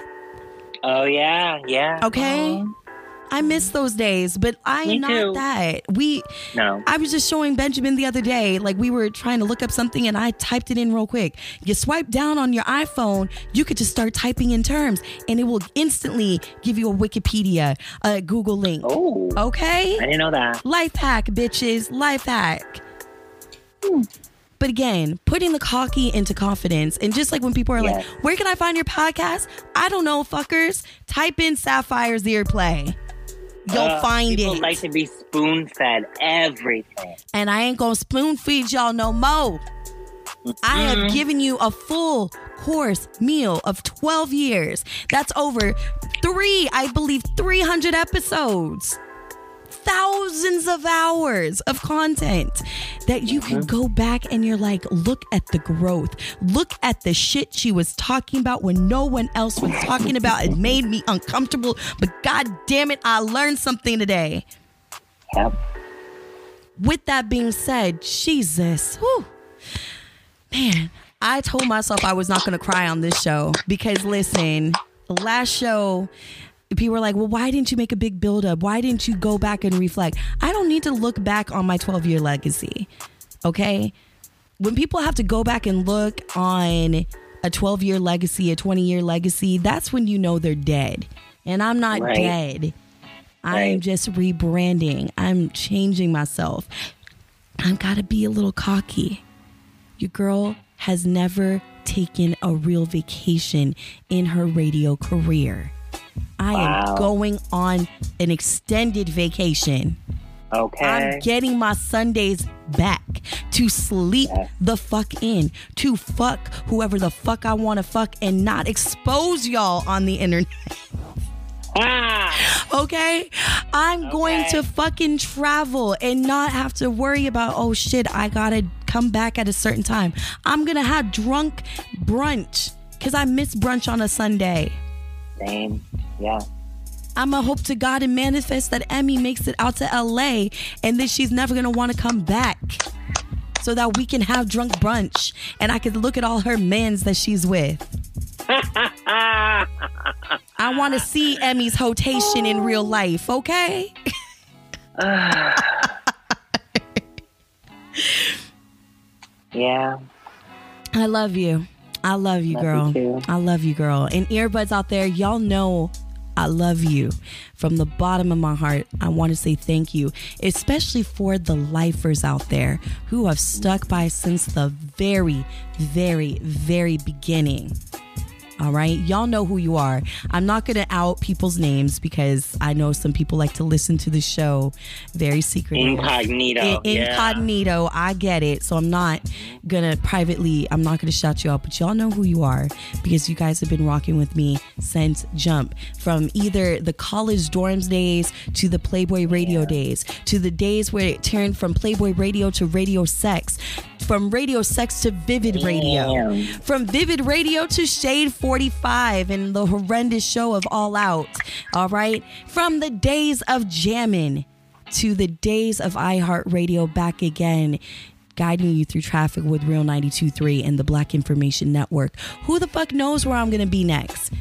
C: Oh yeah, yeah.
B: okay i miss those days but i am not
C: too.
B: that we
C: No.
B: i was just showing benjamin the other day like we were trying to look up something and i typed it in real quick you swipe down on your iphone you could just start typing in terms and it will instantly give you a wikipedia a google link
C: Oh,
B: okay
C: I didn't know that.
B: Life hack, bitches. Life hack.
C: Hmm.
B: But again, putting the cocky into confidence. And just like when people are like, where can I find your podcast? I don't know, fuckers. Type in Sapphire's Ear Play. You'll
C: Uh,
B: find
C: people
B: it.
C: like to be spoon fed everything.
B: and I ain't gonna spoon feed y'all no more. I have given you a full course meal of 12 years. That's over three, I believe, 300 episodes. Thousands of hours of content that you can go back and you're like, look at the growth. Look at the shit she was talking about when no one else was talking about. It made me uncomfortable, but god damn it, I learned something today.
C: Yep.
B: With that being said, Jesus, whew, man, I told myself I was not going to cry on this show because listen, the last show, people were like, well, why didn't you make a big buildup? Why didn't you go back and reflect? I don't need to look back on my 12 year legacy. Okay. When people have to go back and look on a 12 year legacy, a 20 year legacy, that's when you know they're dead. And I'm not
C: Right.
B: dead. I'm just rebranding. I'm changing myself. I've got to be a little cocky. Your girl has never taken a real vacation in her radio career. I
C: Wow.
B: am going on an extended vacation.
C: Okay.
B: I'm getting my Sundays back to sleep
C: Yes.
B: the fuck in, to fuck whoever the fuck I want to fuck and not expose y'all on the internet.
C: ah!
B: Okay? I'm going to fucking travel and not have to worry about, oh shit, I gotta come back at a certain time. I'm gonna have drunk brunch because I miss brunch on a Sunday.
C: Same. Yeah.
B: I'm gonna hope to God and manifest that Emmy makes it out to LA and that she's never gonna wanna come back. So that we can have drunk brunch and I can look at all her mans that she's with. I wanna see Emmy's hotation in real life, okay?
C: yeah.
B: I love you. I love you,
C: Love
B: girl.
C: you.
B: I love you, girl. And earbuds out there, y'all know I love you. From the bottom of my heart, I want to say thank you, especially for the lifers out there who have stuck by since the very, very, very beginning. All right. Y'all know who you are. I'm not going to out people's names because I know some people like to listen to the show very secretly.
C: Incognito.
B: In-
C: yeah.
B: incognito. I get it. So I'm not gonna privately. I'm not gonna shout you out, but y'all know who you are because you guys have been rocking with me since jump. From either the college dorms days to the Playboy Radio days to the days where it turned from Playboy Radio to Radio Sex, from Radio Sex to Vivid Radio,
C: Damn.
B: from Vivid Radio to Shade 45 and the horrendous show of All Out. All right, from the days of jamming to the days of iHeartRadio back again guiding you through traffic with Real 92.3 and the Black Information Network. Who the fuck knows where I'm going to be next?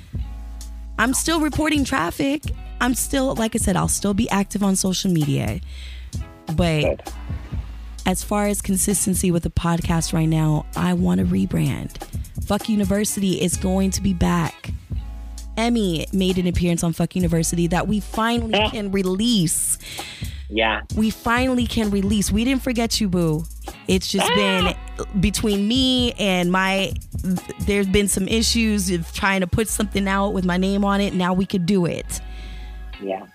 B: I'm still reporting traffic. I'm still, like I said, I'll still be active on social media. But. As far as consistency with the podcast right now, I want to rebrand. Fuck University is going to be back. Emmy made an appearance on Fuck University that we finally
C: Yeah.
B: can release.
C: Yeah.
B: We finally can release. We didn't forget you, boo. It's just been ah. between me and my. There's been some issues of trying to put something out with my name on it. Now we could do it.
C: Yeah.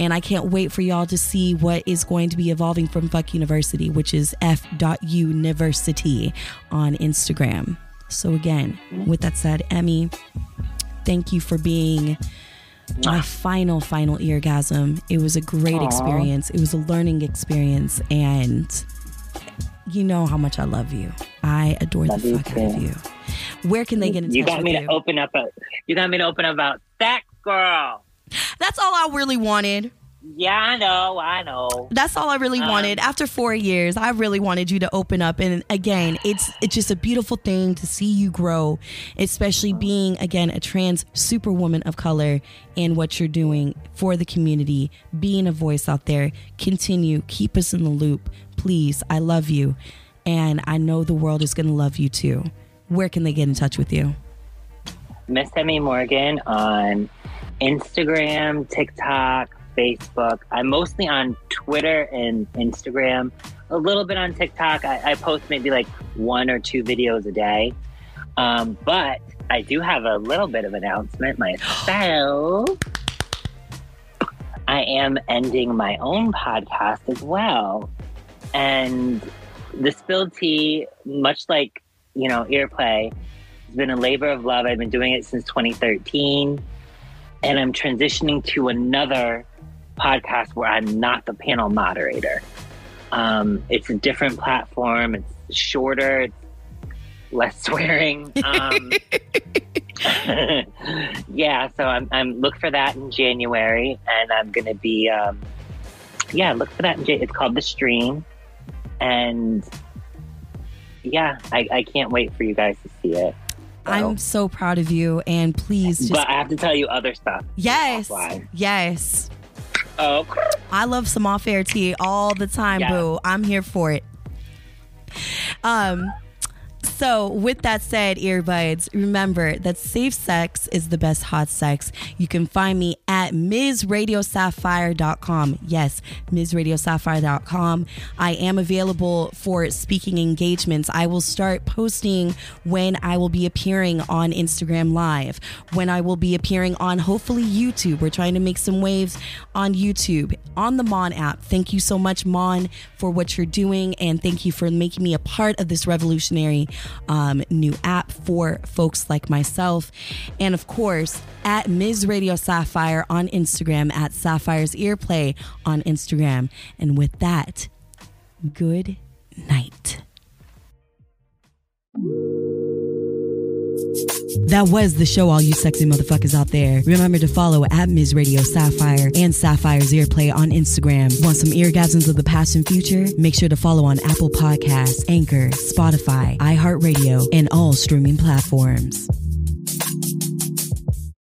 B: And I can't wait for y'all to see what is going to be evolving from Fuck University, which is F.University on Instagram. So, again, with that said, Emmy, thank you for being my final, final eargasm. It was a great
C: Aw.
B: experience. It was a learning experience. And you know how much I love you. I adore
C: Love
B: the
C: you
B: fuck out of you. Where can they get in touch
C: You
B: got
C: me
B: you?
C: to open up a. You got me to open up about that girl.
B: That's all I really wanted.
C: Yeah, I know. I know.
B: That's all I really
C: Um,
B: wanted. After four years, I really wanted you to open up. And again, it's it's just a beautiful thing to see you grow, especially being again a trans superwoman of color and what you're doing for the community, being a voice out there. Continue, keep us in the loop, please. I love you, and I know the world is gonna love you too. Where can they get in touch with you?
C: Miss Emmy Morgan on Instagram, TikTok, Facebook. I'm mostly on Twitter and Instagram, a little bit on TikTok. I, I post maybe like one or two videos a day. Um, but I do have a little bit of announcement myself. I am ending my own podcast as well. And the spilled tea, much like, you know, earplay, it's been a labor of love. I've been doing it since 2013. And I'm transitioning to another podcast where I'm not the panel moderator. Um, it's a different platform, it's shorter, less swearing. Um, yeah, so I'm, I'm look for that in January, and I'm gonna be um, yeah, look for that in It's called The Stream, and yeah, I, I can't wait for you guys to see it.
B: I'm so proud of you, and please just
C: but I have to tell you other stuff.
B: yes, yes.
C: Oh,
B: I love some off air tea all the time,
C: Yeah.
B: boo. I'm here for it. Um, so with that said, earbuds, remember that safe sex is the best hot sex. You can find me at MsRadioSapphire.com. Yes, MsRadioSapphire.com. I am available for speaking engagements. I will start posting when I will be appearing on Instagram Live, when I will be appearing on hopefully YouTube. We're trying to make some waves on YouTube, on the Mon app. Thank you so much, Mon, for what you're doing, and thank you for making me a part of this revolutionary um, new app for folks like myself. And of course, at Ms. Radio Sapphire on Instagram, at Sapphire's Earplay on Instagram. And with that, good night. That was the show, all you sexy motherfuckers out there. Remember to follow at Ms. Radio Sapphire and Sapphire's Earplay on Instagram. Want some eargasms of the past and future? Make sure to follow on Apple Podcasts, Anchor, Spotify, iHeartRadio, and all streaming platforms.